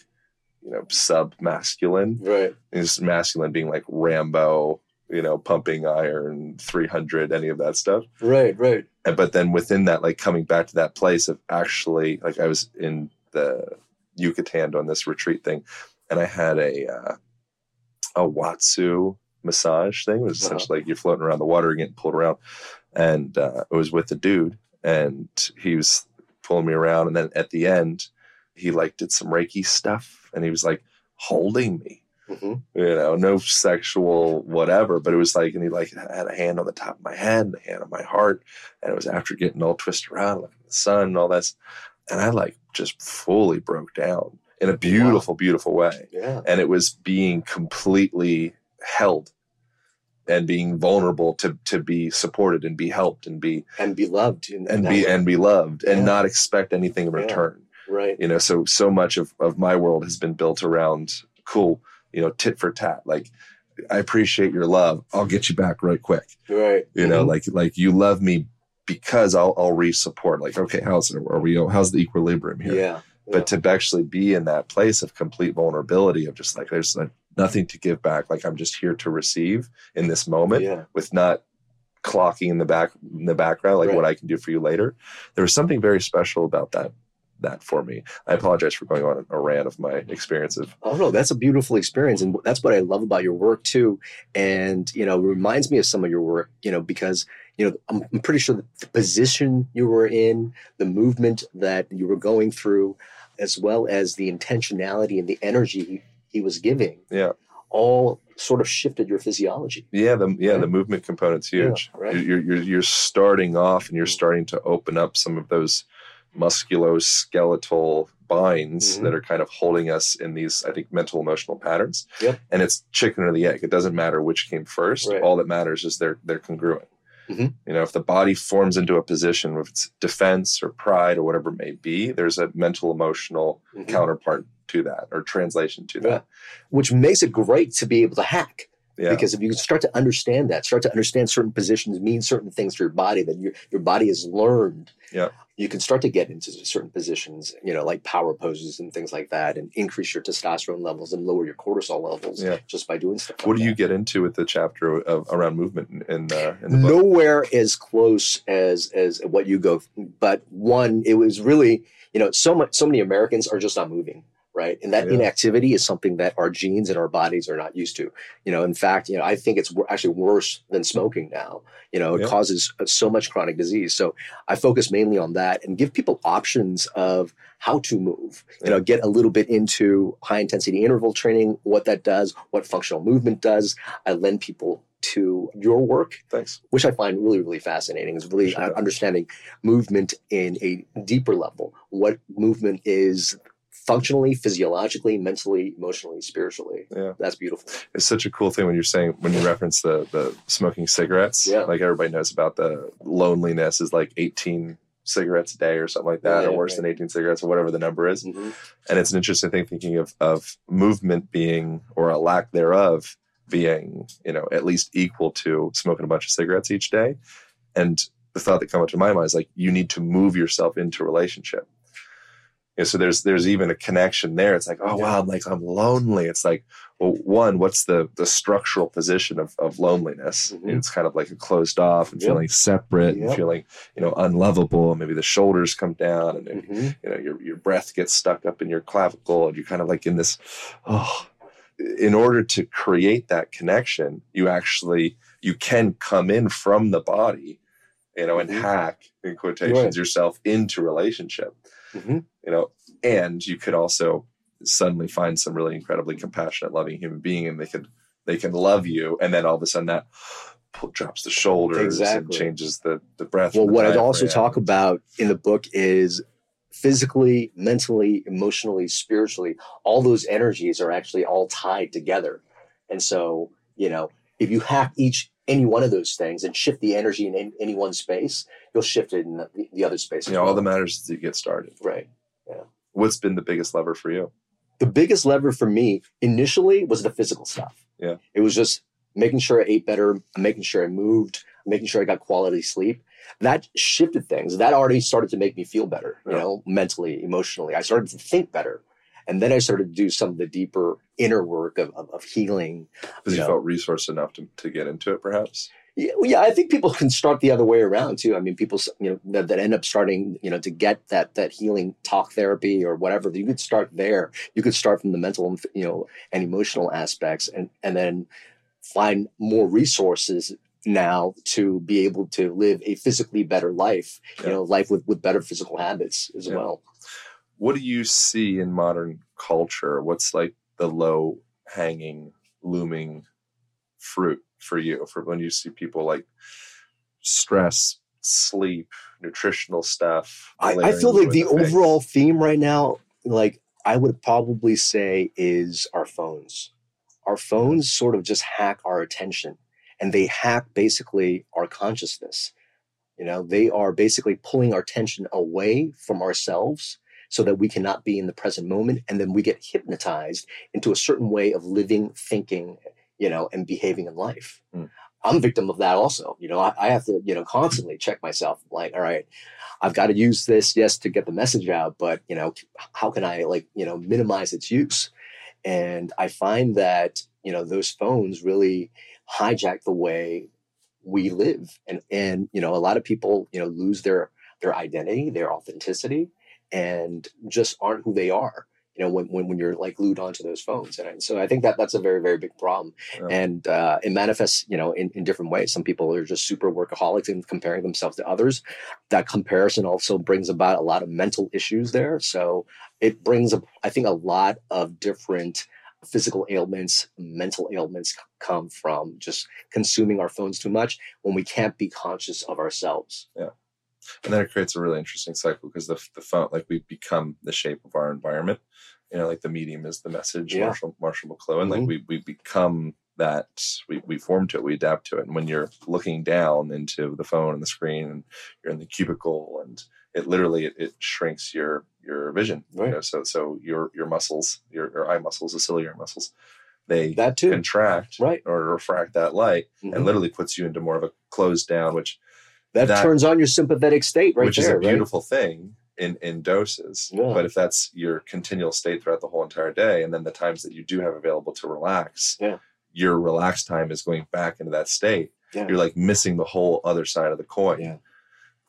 you know sub masculine Right. is masculine being like Rambo you know pumping iron 300 any of that stuff Right. Right. and but then within that like coming back to that place of actually like i was in the yucatan on this retreat thing and i had a uh, a watsu massage thing it was Uh-huh. essentially like you're floating around the water and getting pulled around and uh, it was with a dude and he was pulling me around and then at the end he like did some reiki stuff and he was like holding me. Hmm you know, no sexual whatever, but it was like, and he like had a hand on the top of my head, and a hand on my heart, and it was after getting all twisted around, like the sun and all this, and I like just fully broke down in a beautiful, beautiful way, Yeah. and it was being completely held and being vulnerable to to be supported and be helped and be And be loved. and be way. and be loved and Yeah. not expect anything in Yeah. return right. you know so so much of of my world has been built around cool you know tit for tat like i appreciate your love i'll get you back right quick Right. you know Mhm. like like you love me because i'll i'll re-support like okay how's it are we how's the equilibrium here yeah. but to actually be in that place of complete vulnerability of just like there's like nothing to give back like i'm just here to receive in this moment yeah. with not clocking in the back in the background like Right. what I can do for you later. There was something very special about that that for me. I apologize for going on a rant of my experience of Oh no, that's a beautiful experience, and that's what I love about your work too. And you know, it reminds me of some of your work. You know, because you know, I'm, I'm pretty sure that the position you were in, the movement that you were going through, as well as the intentionality and the energy he, was giving, yeah. all sort of shifted your physiology. Yeah, the yeah, Right. the movement component's Yeah, huge. right. You're, you're you're starting off and you're starting to open up some of those musculoskeletal binds Mhm. that are kind of holding us in these, I think, mental emotional patterns. Yep. And it's chicken or the egg. It doesn't matter which came first. Right. All that matters is they're they're congruent. Mhm. You know, if the body forms into a position, if it's defense or pride or whatever it may be, there's a mental emotional Mhm. counterpart to that or translation to that. Yeah. Which makes it great to be able to hack. Yeah. Because if you can start to understand that, start to understand certain positions mean certain things to your body that your your body has learned. Yeah. You can start to get into certain positions, you know, like power poses and things like that, and increase your testosterone levels and lower your cortisol levels Yeah. just by doing stuff. what like do you get into with the chapter of, around movement in, in, uh, in the book? Nowhere as close as as what you go, but one, it was really, you know, so much. So many Americans are just not moving. Right. And that Yeah. inactivity is something that our genes and our bodies are not used to. You know, in fact, you know, I think it's actually worse than smoking now. You know, it Yeah. causes uh, so much chronic disease. So I focus mainly on that and give people options of how to move. You know, get a little bit into high intensity interval training, what that does, what functional movement does. I lend people to your work Thanks. which I find really, really fascinating, is really uh, understanding movement in a deeper level. What movement is functionally, physiologically, mentally, emotionally, spiritually. Yeah. That's beautiful. It's such a cool thing when you're saying when you reference the the smoking cigarettes. Yeah. Like everybody knows about the loneliness is like 18 cigarettes a day or something like that, or worse right. than 18 cigarettes, or whatever the number is. Mhm. And it's an interesting thing thinking of of movement being or a lack thereof being, you know, at least equal to smoking a bunch of cigarettes each day. And the thought that comes to my mind is like you need to move yourself into relationship. So there's there's even a connection there. It's like, oh wow, I'm like I'm lonely. It's like, well, one, what's the the structural position of, of loneliness? Mhm. It's kind of like a closed off and Yep. feeling separate and feeling, you know, unlovable. Maybe the shoulders come down and Mhm. you know your your breath gets stuck up in your clavicle and you're kind of like in this oh in order to create that connection you actually you can come in from the body you know and Mhm. hack in quotations Right. yourself into relationship Mhm. you know and you could also suddenly find some really incredibly compassionate loving human being and they could they can love you and then all of a sudden that drops the shoulders and Exactly. changes the the breath Well, the what I'd also talk about in the book is physically, mentally, emotionally, spiritually, all those energies are actually all tied together. And so, you know, if you hack each any one of those things and shift the energy in, any- one space, you'll shift it in the, the other space. know all that matters is you get started right. Yeah. What's been the biggest lever for you the biggest lever for me initially was the physical stuff. Yeah. It was just making sure I ate better, making sure I moved, making sure I got quality sleep. That shifted things. That already started to make me feel better, you Yeah. know, mentally, emotionally. I started to think better. And then I started to do some of the deeper inner work of, of, of healing. because you Yeah. felt resourced enough to, to get into it perhaps Yeah, well, yeah, I think people can start the other way around too. I mean, people, you know, that, that end up starting, you know, to get that that healing talk therapy or whatever. You could start there. You could start from the mental, and you know, and emotional aspects, and and then find more resources now to be able to live a physically better life. Yeah. You know, life with with better physical habits as Yeah. well. What do you see in modern culture what's like the low hanging looming fruit for you for when you see people like stress sleep nutritional stuff I, I feel like the face? overall theme right now, like I would probably say, is our phones. Our phones sort of just hack our attention and they hack basically our consciousness. You know, they are basically pulling our attention away from ourselves so that we cannot be in the present moment. And then we get hypnotized into a certain way of living, thinking, you know, and behaving in life. Hmm. I'm a victim of that also. You know, I, I have to, you know, constantly check myself like, all right, I've got to use this, yes, to get the message out, but you know, how can I like, you know, minimize its use? And I find that, you know, those phones really hijack the way we live. And and you know, a lot of people, you know, lose their their identity, their authenticity, and just aren't who they are. You know, when, when, when you're like glued onto those phones. And so I think that that's a very, very big problem. Yeah. And uh, it manifests, you know, in, in different ways. Some people are just super workaholics and comparing themselves to others. That comparison also brings about a lot of mental issues there. So it brings, up, I think, a lot of different physical ailments, mental ailments come from just consuming our phones too much when we can't be conscious of ourselves. And then it creates a really interesting cycle because the, the phone like we become the shape of our environment you know like the medium is the message Yeah. marshall marshall mcluhan like Mhm. we, we become that we, we form to it we adapt to it and when you're looking down into the phone and the screen and you're in the cubicle and it literally it, it shrinks your your vision you Right. know so so your your muscles your, your eye muscles the ciliary muscles they That too. contract Right. or refract that light Mhm. and literally puts you into more of a closed down which that, that- turns on your sympathetic state right which there. is a right? beautiful thing in in doses. Yeah. But if that's your continual state throughout the whole entire day, and then the times that you do have available to relax, Yeah. your relaxed time is going back into that state. Yeah. You're like missing the whole other side of the coin. Yeah.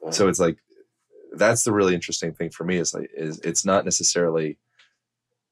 Yeah. So it's like that's the really interesting thing for me is like is it's not necessarily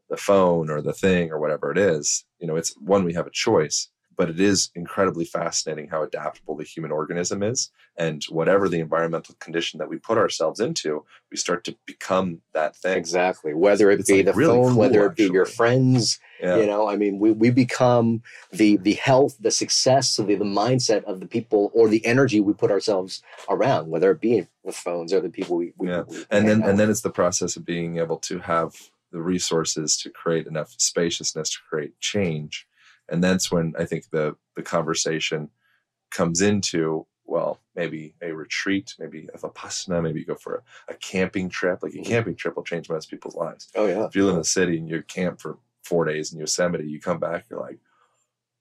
the phone or the thing or whatever it is. You know, it's one we have a choice, but it is incredibly fascinating how adaptable the human organism is. And whatever the environmental condition that we put ourselves into, we start to become that thing. Exactly. Whether it It's, be like, the really phone, cool, whether it be your friends, Yeah. you know, I mean, we, we become the the health, the success, the, the mindset of the people or the energy we put ourselves around, whether it be the phones or the people we, we, Yeah. we and then out and then it's the process of being able to have the resources to create enough spaciousness to create change and that's when i think the the conversation comes into well maybe a retreat, maybe a vipassana, maybe you go for a, a camping trip. Like a Mhm. camping trip will change most people's lives. Oh yeah. If you live in the city and you camp for four days in Yosemite, you come back, you're like,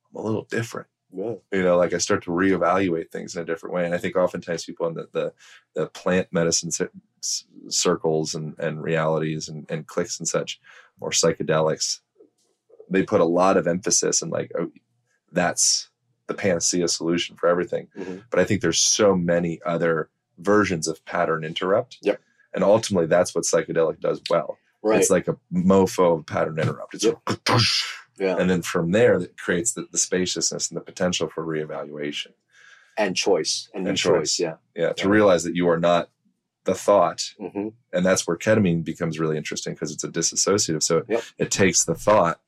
I'm a little different. Yeah. You know, like I start to reevaluate things in a different way. And I think oftentimes people in the the, the plant medicine cir- circles and, and realities and, and clicks and such, or psychedelics, they put a lot of emphasis and like, oh, that's the panacea solution for everything. Mhm. But I think there's so many other versions of pattern interrupt. Yep. And ultimately, that's what psychedelic does well. Right. It's like a mofo of pattern interrupt. It's Yep. like, yeah. and then from there, that creates the, the spaciousness and the potential for reevaluation. And choice. And, And choice. choice. Yeah. Yeah, to Yeah. realize that you are not the thought, hmm and that's where ketamine becomes really interesting because it's a disassociative. So it, it takes the thought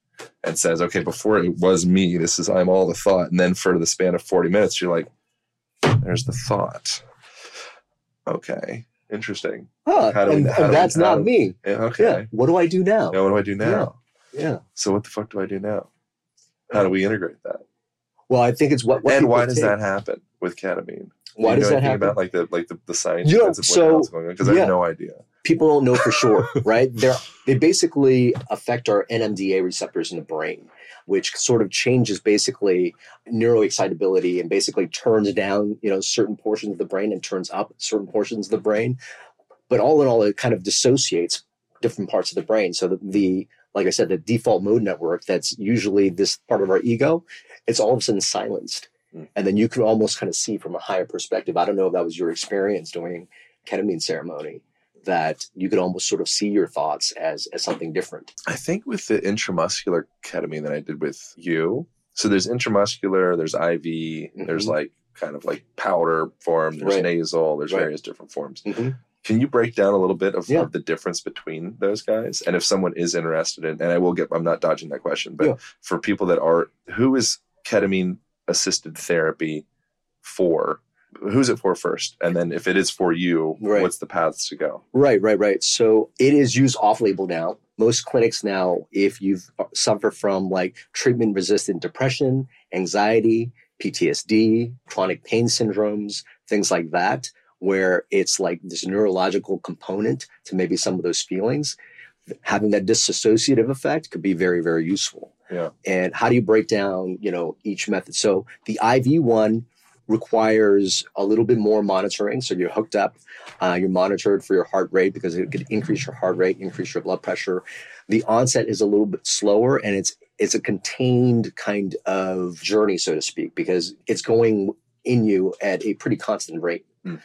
and says, okay, before it was me, this is I'm all the thought, and then for the span of 40 minutes, you're like, there's the thought. Okay, interesting. Huh. How do we- and, how do and we- that's how not do- me. Yeah, okay. Yeah. What do I do now? Now what do I do now? Yeah. So what the fuck do I do now? How do we integrate that? Well, I think it's what. what and why does take. that happen with ketamine? Why do you does know that happen? about like the like the, the science You know, so- the hell's going on? Because I have no idea. People don't know for sure, right? They're they basically affect our NMDA receptors in the brain, which sort of changes basically neuroexcitability and basically turns down, you know, certain portions of the brain and turns up certain portions of the brain. But all in all, it kind of dissociates different parts of the brain. So the, the like I said, the default mode network that's usually this part of our ego, it's all of a sudden silenced. Hmm. And then you can almost kind of see from a higher perspective. I don't know if that was your experience doing ketamine ceremony that you could almost sort of see your thoughts as as something different. I think with the intramuscular ketamine that I did with you, so there's intramuscular, there's IV, there's Mhm. like kind of like powder form, there's Right. nasal, there's Right. various different forms. Mm-hmm. Can you break down a little bit of, Yeah. of the difference between those guys? And if someone is interested in, and I will get, I'm not dodging that question, but Yeah. for people that are, who is ketamine assisted therapy for? Who's it for first? And then if it is for you, Right. what's the paths to go? Right, right, right. So it is used off label now. Most clinics now, if you've suffer from like treatment resistant depression, anxiety, PTSD, chronic pain syndromes, things like that, where it's like this neurological component to maybe some of those feelings, having that disassociative effect could be very, very useful. Yeah. And how do you break down, you know, each method? So the IV one requires a little bit more monitoring. So you're hooked up, uh, you're monitored for your heart rate because it could increase your heart rate, increase your blood pressure. The onset is a little bit slower, and it's it's a contained kind of journey, so to speak, because it's going in you at a pretty constant rate. Hmm.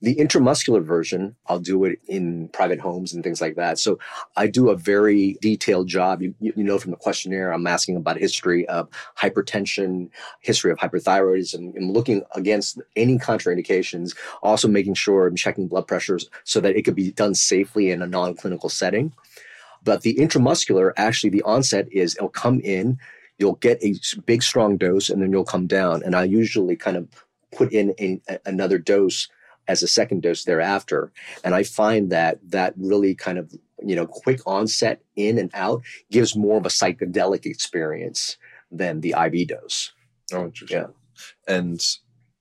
The intramuscular version, I'll do it in private homes and things like that. So I do a very detailed job. You, you know, from the questionnaire, I'm asking about history of hypertension, history of hyperthyroidism, and looking against any contraindications. Also, making sure I'm checking blood pressures so that it could be done safely in a non-clinical setting. But the intramuscular, actually, the onset is it'll come in, you'll get a big, strong dose, and then you'll come down. And I usually kind of put in a, another dose as a second dose thereafter. And I find that that really kind of, you know, quick onset in and out gives more of a psychedelic experience than the IV dose. Oh, interesting. Yeah. And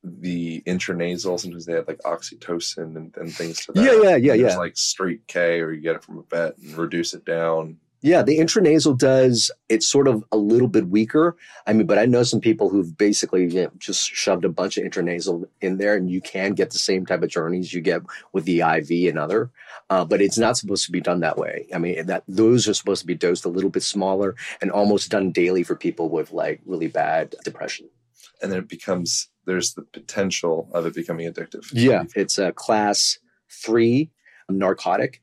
the intranasal, sometimes they have like oxytocin and, and things to that. Yeah, yeah, yeah, yeah. like straight K, or you get it from a vet and reduce it down. Yeah, the intranasal does. It's sort of a little bit weaker. I mean, but I know some people who've basically you know, just shoved a bunch of intranasal in there, and you can get the same type of journeys you get with the IV and other. Uh, but it's not supposed to be done that way. I mean, that those are supposed to be dosed a little bit smaller and almost done daily for people with like really bad depression. And then it becomes, there's the potential of it becoming addictive. Yeah, it's a class three narcotic,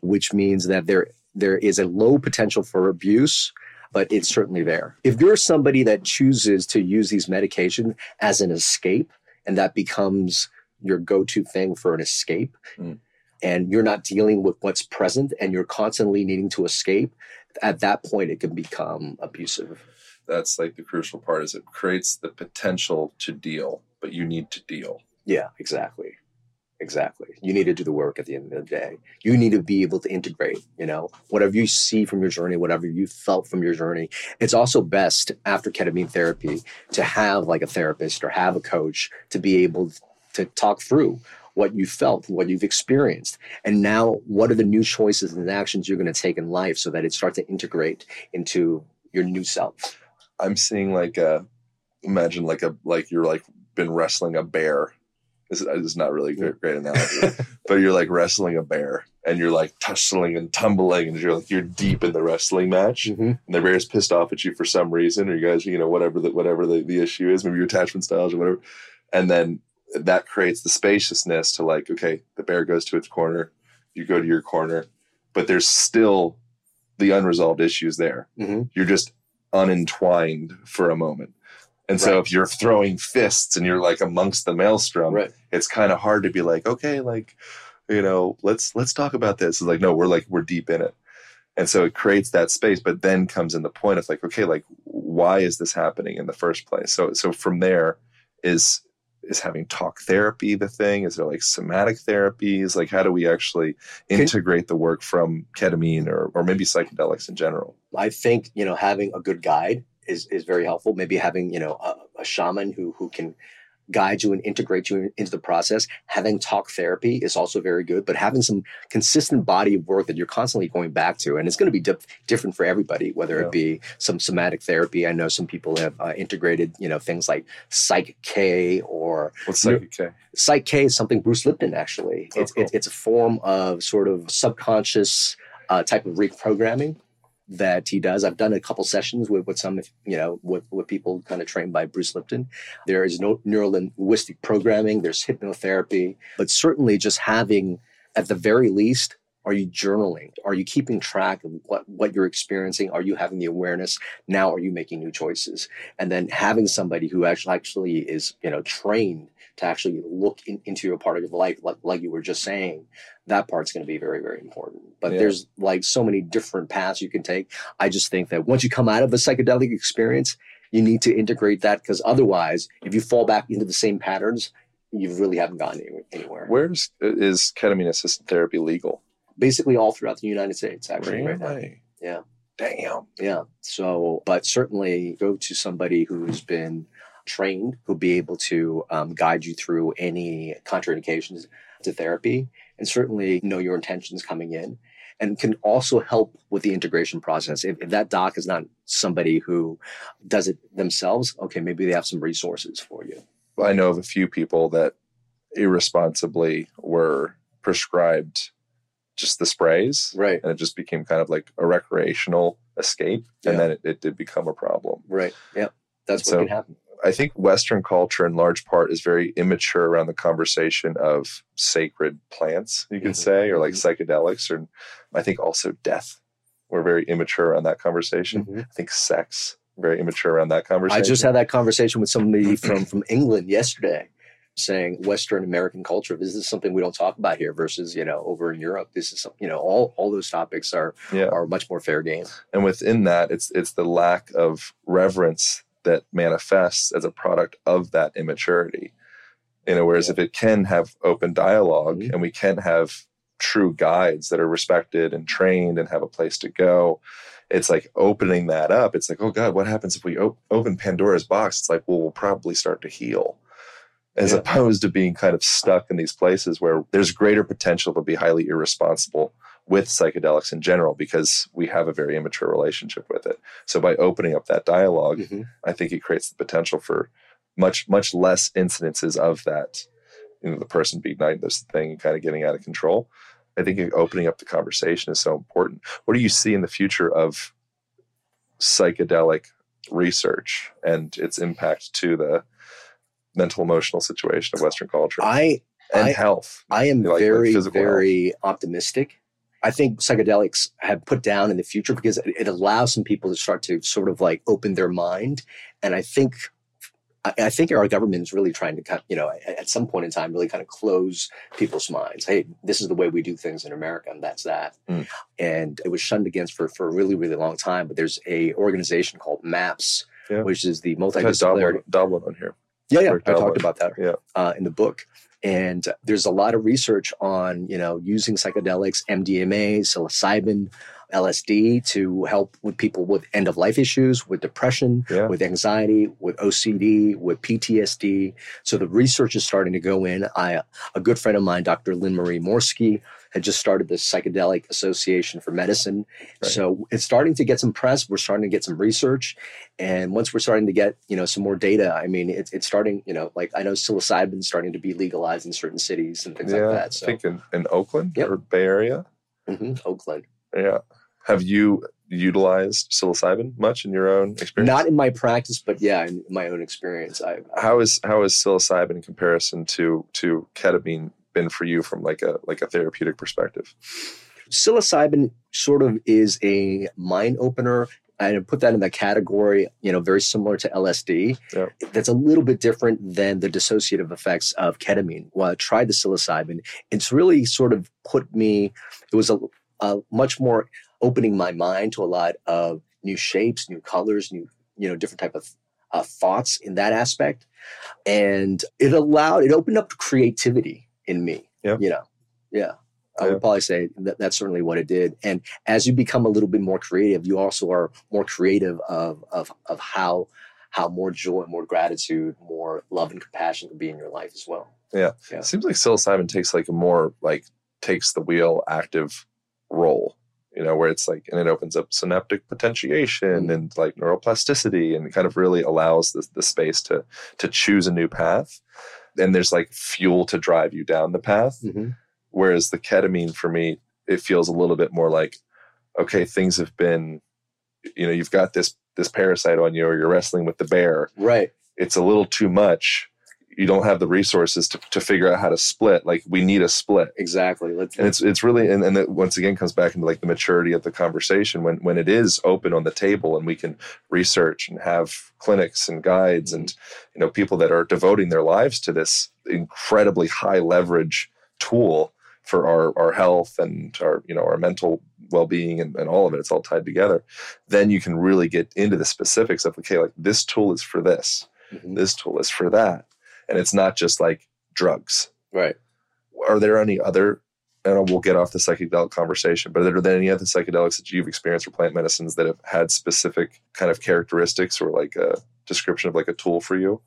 which means that there there is a low potential for abuse, but it's certainly there. If you're somebody that chooses to use these medications as an escape, and that becomes your go-to thing for an escape, Mm. and you're not dealing with what's present, and you're constantly needing to escape, at that point it can become abusive. That's like the crucial part is it creates the potential to deal, but you need to deal. Yeah, exactly. Exactly. You need to do the work at the end of the day. You need to be able to integrate, you know, whatever you see from your journey, whatever you felt from your journey. It's also best after ketamine therapy to have like a therapist or have a coach to be able to talk through what you felt, what you've experienced. And now, what are the new choices and actions you're going to take in life so that it starts to integrate into your new self? I'm seeing like a, imagine like a, like you're like been wrestling a bear. This is, not really a great, great analogy, but you're like wrestling a bear and you're like tussling and tumbling and you're like, you're deep in the wrestling match Mm-hmm. and the bear's pissed off at you for some reason, or you guys, you know, whatever the, whatever the, the issue is, maybe your attachment styles or whatever. And then that creates the spaciousness to like, okay, the bear goes to its corner, you go to your corner, but there's still the unresolved issues there. Mm-hmm. You're just unentwined for a moment. And so if you're throwing fists and you're like amongst the maelstrom, Right. it's kind of hard to be like, okay, like, you know, let's let's talk about this. It's like, no, we're like we're deep in it. And so it creates that space, but then comes in the point of like, okay, like why is this happening in the first place? So so from there is is having talk therapy the thing? Is there like somatic therapies? Like how do we actually integrate the work from ketamine or or maybe psychedelics in general? I think you know having a good guide is is very helpful. Maybe having you know a, a shaman who who can guide you and integrate you into the process. Having talk therapy is also very good, but having some consistent body of work that you're constantly going back to, and it's going to be dif- different for everybody. Whether Yeah. it be some somatic therapy, I know some people have uh, integrated you know things like Psych K or What's You're- K? Psych K is something Bruce Lipton actually. Oh, it's, cool. it's it's a form of sort of subconscious uh, type of reprogramming that he does. I've done a couple sessions with with some you know with, with people kind of trained by Bruce Lipton. There is no neurolinguistic programming. There's hypnotherapy, but certainly just having at the very least. Are you journaling? Are you keeping track of what, what you're experiencing? Are you having the awareness? Now are you making new choices? And then having somebody who actually actually is, you know, trained to actually look in, into a part of your life, like, like you were just saying, that part's going to be very, very important. But Yeah. there's like so many different paths you can take. I just think that once you come out of a psychedelic experience, you need to integrate that because otherwise, if you fall back into the same patterns, you really haven't gone anywhere. Where's is ketamine assisted therapy legal? Basically, all throughout the United States, actually, right now. Yeah. Damn. Yeah. So, but certainly go to somebody who's been trained, who'll be able to um, guide you through any contraindications to therapy, and certainly know your intentions coming in, and can also help with the integration process. If, if that doc is not somebody who does it themselves, okay, maybe they have some resources for you. I know of a few people that irresponsibly were prescribed just the sprays Right. and it just became kind of like a recreational escape and Yeah. then it, it did become a problem Right. Yeah. That's what So- can happen. I think western culture in large part is very immature around the conversation of sacred plants you could Mhm. say or like psychedelics or i think also death we're very immature around that conversation Mhm. i think sex very immature around that conversation I just had that conversation with somebody from from England yesterday, saying Western American culture. This is something we don't talk about here. Versus you know over in Europe, this is some, you know all all those topics are yeah are much more fair game. and within that it's it's the lack of reverence that manifests as a product of that immaturity you know whereas Yeah. if it can have open dialog Mhm. and we can have true guides that are respected and trained and have a place to go it's like opening that up it's like oh god what happens if we op- open pandora's box it's like well we'll probably start to heal as Yeah. opposed to being kind of stuck in these places where there's greater potential to be highly irresponsible with psychedelics in general because we have a very immature relationship with it. So by opening up that dialogue, Mhm. I think it creates the potential for much much less incidences of that. You know, the person being night this thing kind of getting out of control. I think opening up the conversation is so important. What do you see in the future of psychedelic research and its impact to the mental emotional situation of Western culture I and I- health? I am like the very health. very optimistic. I think psychedelics have put down in the future because it, allows some people to start to sort of like open their mind, and I think. I think our government is really trying to, kind you know, at some point in time, really kind of close people's minds. Hey, this is the way we do things in America, and that's that. Mm. And it was shunned against for for a really, really long time. But there's a organization called MAPS, Yeah. which is the multidisciplinary Dublin, Dublin on here. yeah, yeah, I talked about that Yeah. uh, in the book. And there's a lot of research on, you know, using psychedelics, MDMA, psilocybin, LSD to help with people with end of life issues, with depression, Yeah. with anxiety, with OCD, with PTSD. So the research is starting to go in. I, a good friend of mine, Dr. Lynn Marie Morski, had just started the Psychedelic Association for Medicine. Right. So it's starting to get some press. We're starting to get some research. And once we're starting to get, you know, some more data, I mean, it's, it's starting, you know, like I know psilocybin starting to be legalized in certain cities and things yeah, like that. So I think in, in Oakland Yep. or Bay Area. Mhm, Oakland. Yeah. Have you utilized psilocybin much in your own experience? Not in my practice, but yeah, in my own experience. I, how is how is psilocybin in comparison to to ketamine been for you from like a like a therapeutic perspective? psilocybin sort of is a mind opener. I put that in that category, you know, very similar to LSD. Yeah. That's a little bit different than the dissociative effects of ketamine. While I tried the psilocybin, it's really sort of put me, it was a, a much more opening my mind to a lot of new shapes, new colors, new, you know, different type of uh, thoughts in that aspect. And it allowed, it opened up creativity in me. Yeah. You know, yeah. I would probably say that that's certainly what it did. And as you become a little bit more creative, you also are more creative of of of how how more joy, more gratitude, more love and compassion can be in your life as well. Yeah. It seems like psilocybin takes like a more like takes the wheel active role, you know, where it's like and it opens up synaptic potentiation Mm. and like neuroplasticity and kind of really allows the, the space to to choose a new path. And there's like fuel to drive you down the path. Mm-hmm. Whereas the ketamine for me, it feels a little bit more like, okay, things have been, you know, you've got this this parasite on you or you're wrestling with the bear. Right. It's a little too much. You don't have the resources to, to figure out how to split. Like we need a split. Exactly. Let's, And it's it's really and, and it once again comes back into like the maturity of the conversation when when it is open on the table and we can research and have clinics and guides and you know people that are devoting their lives to this incredibly high leverage tool for our our health and our you know our mental well-being and, and all of it it's all tied together then you can really get into the specifics of okay like this tool is for this Mhm. this tool is for that and it's not just like drugs right. are there any other and we'll get off the psychedelic conversation but are there any other psychedelics that you've experienced or plant medicines that have had specific kind of characteristics or like a description of like a tool for you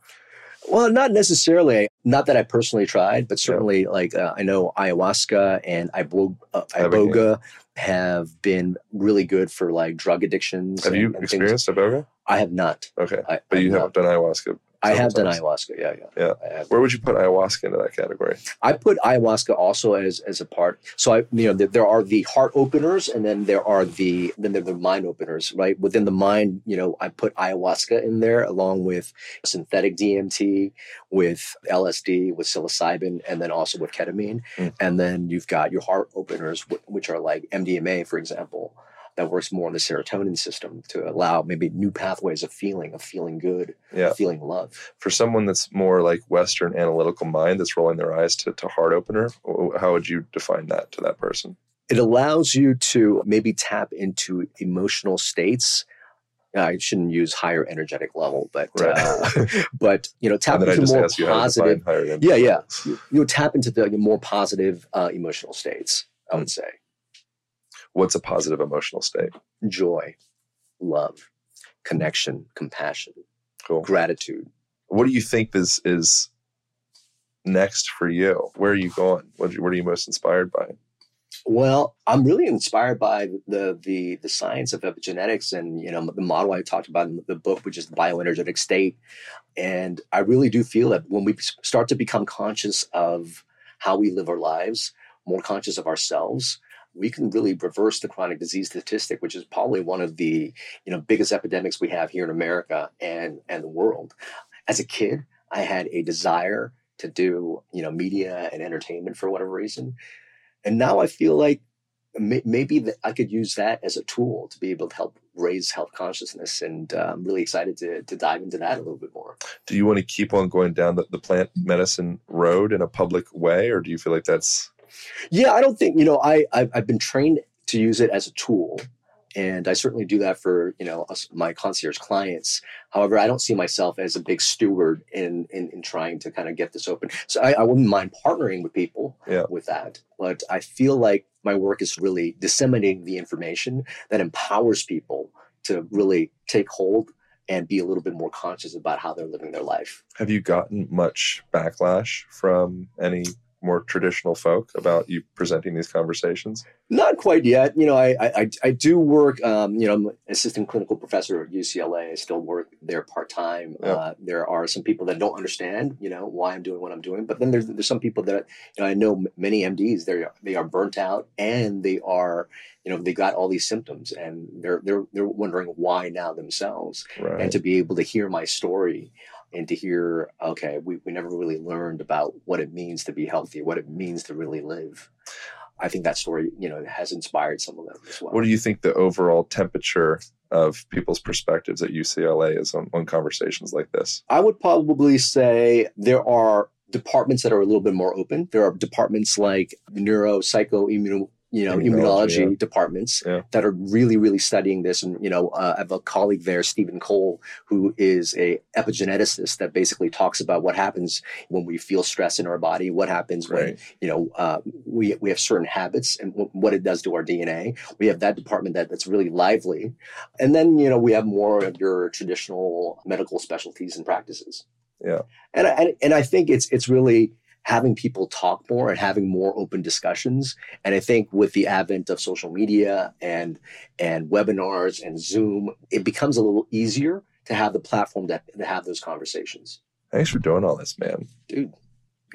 Well, not necessarily. Not that I personally tried, but certainly, like uh, I know ayahuasca and ibo- uh, Iboga. iboga have been really good for like drug addictions. have and- you and things. experienced iboga I have not. okay I, but you I've have not. done ayahuasca I have done ayahuasca. Yeah, yeah, Yeah. Where would you put ayahuasca into that category I put ayahuasca also as as a part. So I, you know, there, there are the heart openers, and then there are the then there are the mind openers, right? Within the mind, you know, I put ayahuasca in there along with synthetic DMT, with LSD, with psilocybin, and then also with ketamine. Mm. And then you've got your heart openers, which are like MDMA, for example. That works more on the serotonin system to allow maybe new pathways of feeling, of feeling good, yeah feeling love. for someone that's more like western analytical mind that's rolling their eyes to, to heart opener how would you define that to that person it allows you to maybe tap into emotional states. I shouldn't use higher energetic level, but Right. uh, but you know, tap and then i into more ask you how to positive. Yeah, yeah. You, you tap into the more positive uh, emotional states. I would say what's a positive emotional state? Joy, love, connection, compassion, cool. gratitude. what do you think is is next for you? Where are you going? What, what are you most inspired by? Well, I'm really inspired by the the the science of epigenetics and you know the model I talked about in the book, which is the bioenergetic state. And I really do feel that when we start to become conscious of how we live our lives, more conscious of ourselves, we can really reverse the chronic disease statistic, which is probably one of the you know biggest epidemics we have here in America and and the world. As a kid, I had a desire to do you know media and entertainment for whatever reason, and now I feel like maybe that I could use that as a tool to be able to help raise health consciousness, and uh, I'm really excited to to dive into that a little bit more. do you want to keep on going down the, the plant medicine road in a public way or do you feel like that's Yeah, I don't think you know. I I've, I've been trained to use it as a tool, and I certainly do that for you know us, my concierge clients. However, I don't see myself as a big steward in in, in trying to kind of get this open. So I, I wouldn't mind partnering with people Yeah. with that, but I feel like my work is really disseminating the information that empowers people to really take hold and be a little bit more conscious about how they're living their life. Have you gotten much backlash from any more traditional folk about you presenting these conversations? Not quite yet. You know, I I, I- I do work. Um, you know, I'm an assistant clinical professor at UCLA. I still work there part time. Yeah. Uh, there are some people that don't understand, you know, why I'm doing what I'm doing. But then there's there's some people that you know I know many MDs. They are they are burnt out and they are you know they got all these symptoms and they're they're they're wondering why now themselves. Right. And to be able to hear my story and to hear, okay, we, we never really learned about what it means to be healthy, what it means to really live. I think that story, you know, has inspired some of them as well. what do you think the overall temperature of people's perspectives at UCLA is on, on conversations like this? I would probably say there are departments that are a little bit more open. There are departments like neuro, psycho, immuno, you know, Immunology, immunology yeah. departments Yeah. that are really, really studying this. And you know, uh, I have a colleague there, Stephen Cole, who is a epigeneticist that basically talks about what happens when we feel stress in our body, what happens when you know uh, we we have certain habits and w- what it does to our DNA. We have that department that, that's really lively, and then you know we have more of your traditional medical specialties and practices. Yeah. and I, and and I think it's it's really having people talk more and having more open discussions. And I think with the advent of social media and and webinars and Zoom, it becomes a little easier to have the platform to, to have those conversations. Thanks for doing all this, man. Dude,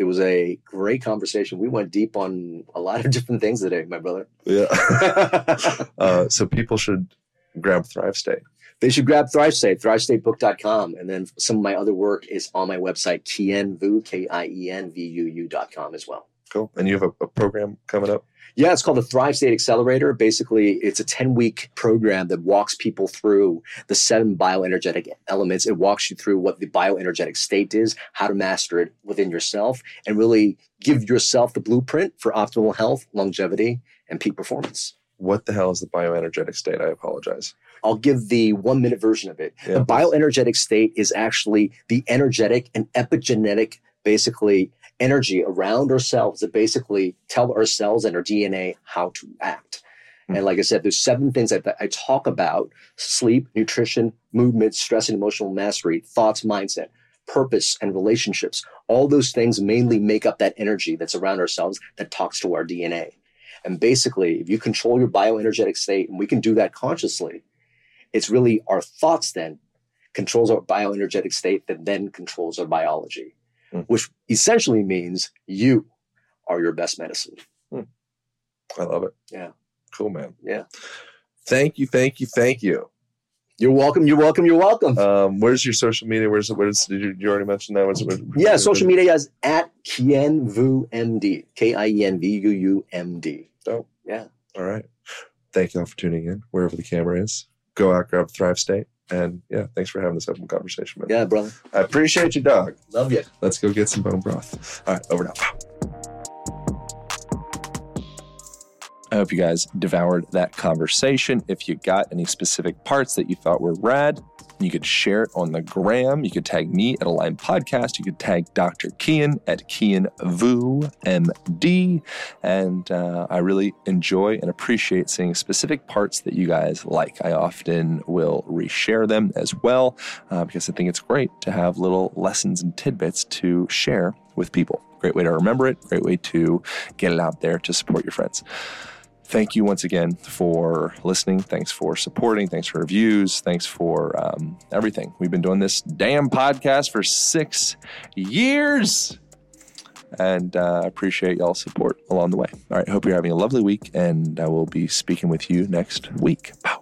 it was a great conversation. We went deep on a lot of different things today, my brother. Yeah. uh, so people should grab Thrive State. They should grab ThriveState, thrivestatebook.com. And then some of my other work is on my website, kienvu, K-I-E-N-V-U-U dot com as well. Cool. And you have a, a program coming up? Yeah, it's called the Thrive State Accelerator. Basically, it's a 10 week program that walks people through the seven bioenergetic elements. It walks you through what the bioenergetic state is, how to master it within yourself, and really give yourself the blueprint for optimal health, longevity, and peak performance. What the hell is the bioenergetic state? I apologize. I'll give the one minute version of it. Yeah, the bioenergetic state is actually the energetic and epigenetic, basically, energy around ourselves that basically tell our cells and our DNA how to act. Hmm. And like I said, there's seven things that I talk about sleep, nutrition, movement, stress and emotional mastery, thoughts, mindset, purpose, and relationships. All those things mainly make up that energy that's around ourselves that talks to our DNA. And basically, if you control your bioenergetic state, and we can do that consciously, it's really our thoughts then controls our bioenergetic state that then controls our biology, Hmm. which essentially means you are your best medicine. I love it. Yeah. Cool, man. Yeah. Thank you, thank you, thank you. You're welcome. You're welcome. You're welcome. Um, where's your social media? Where's where's did you, you already mention that? What's, what, yeah, social media is at Kienvu MD. K I E N V U U M D. Dope. Yeah. All right. Thank you all for tuning in, wherever the camera is. Go out, grab Thrive State. And yeah, thanks for having this open conversation, man. Yeah, brother. I appreciate you, dog. Love you. Let's go get some bone broth. All right, over now. I hope you guys devoured that conversation. If you got any specific parts that you thought were rad, you could share it on the gram. You could tag me at Align Podcast. You could tag Dr. Kien at Kien Vu MD. And uh, I really enjoy and appreciate seeing specific parts that you guys like. I often will reshare them as well uh, because I think it's great to have little lessons and tidbits to share with people. Great way to remember it, great way to get it out there to support your friends. Thank you once again for listening. Thanks for supporting. Thanks for reviews. Thanks for um, everything. We've been doing this damn podcast for six years. And uh, I appreciate y'all's support along the way. All right. Hope you're having a lovely week, and I will be speaking with you next week. Pow.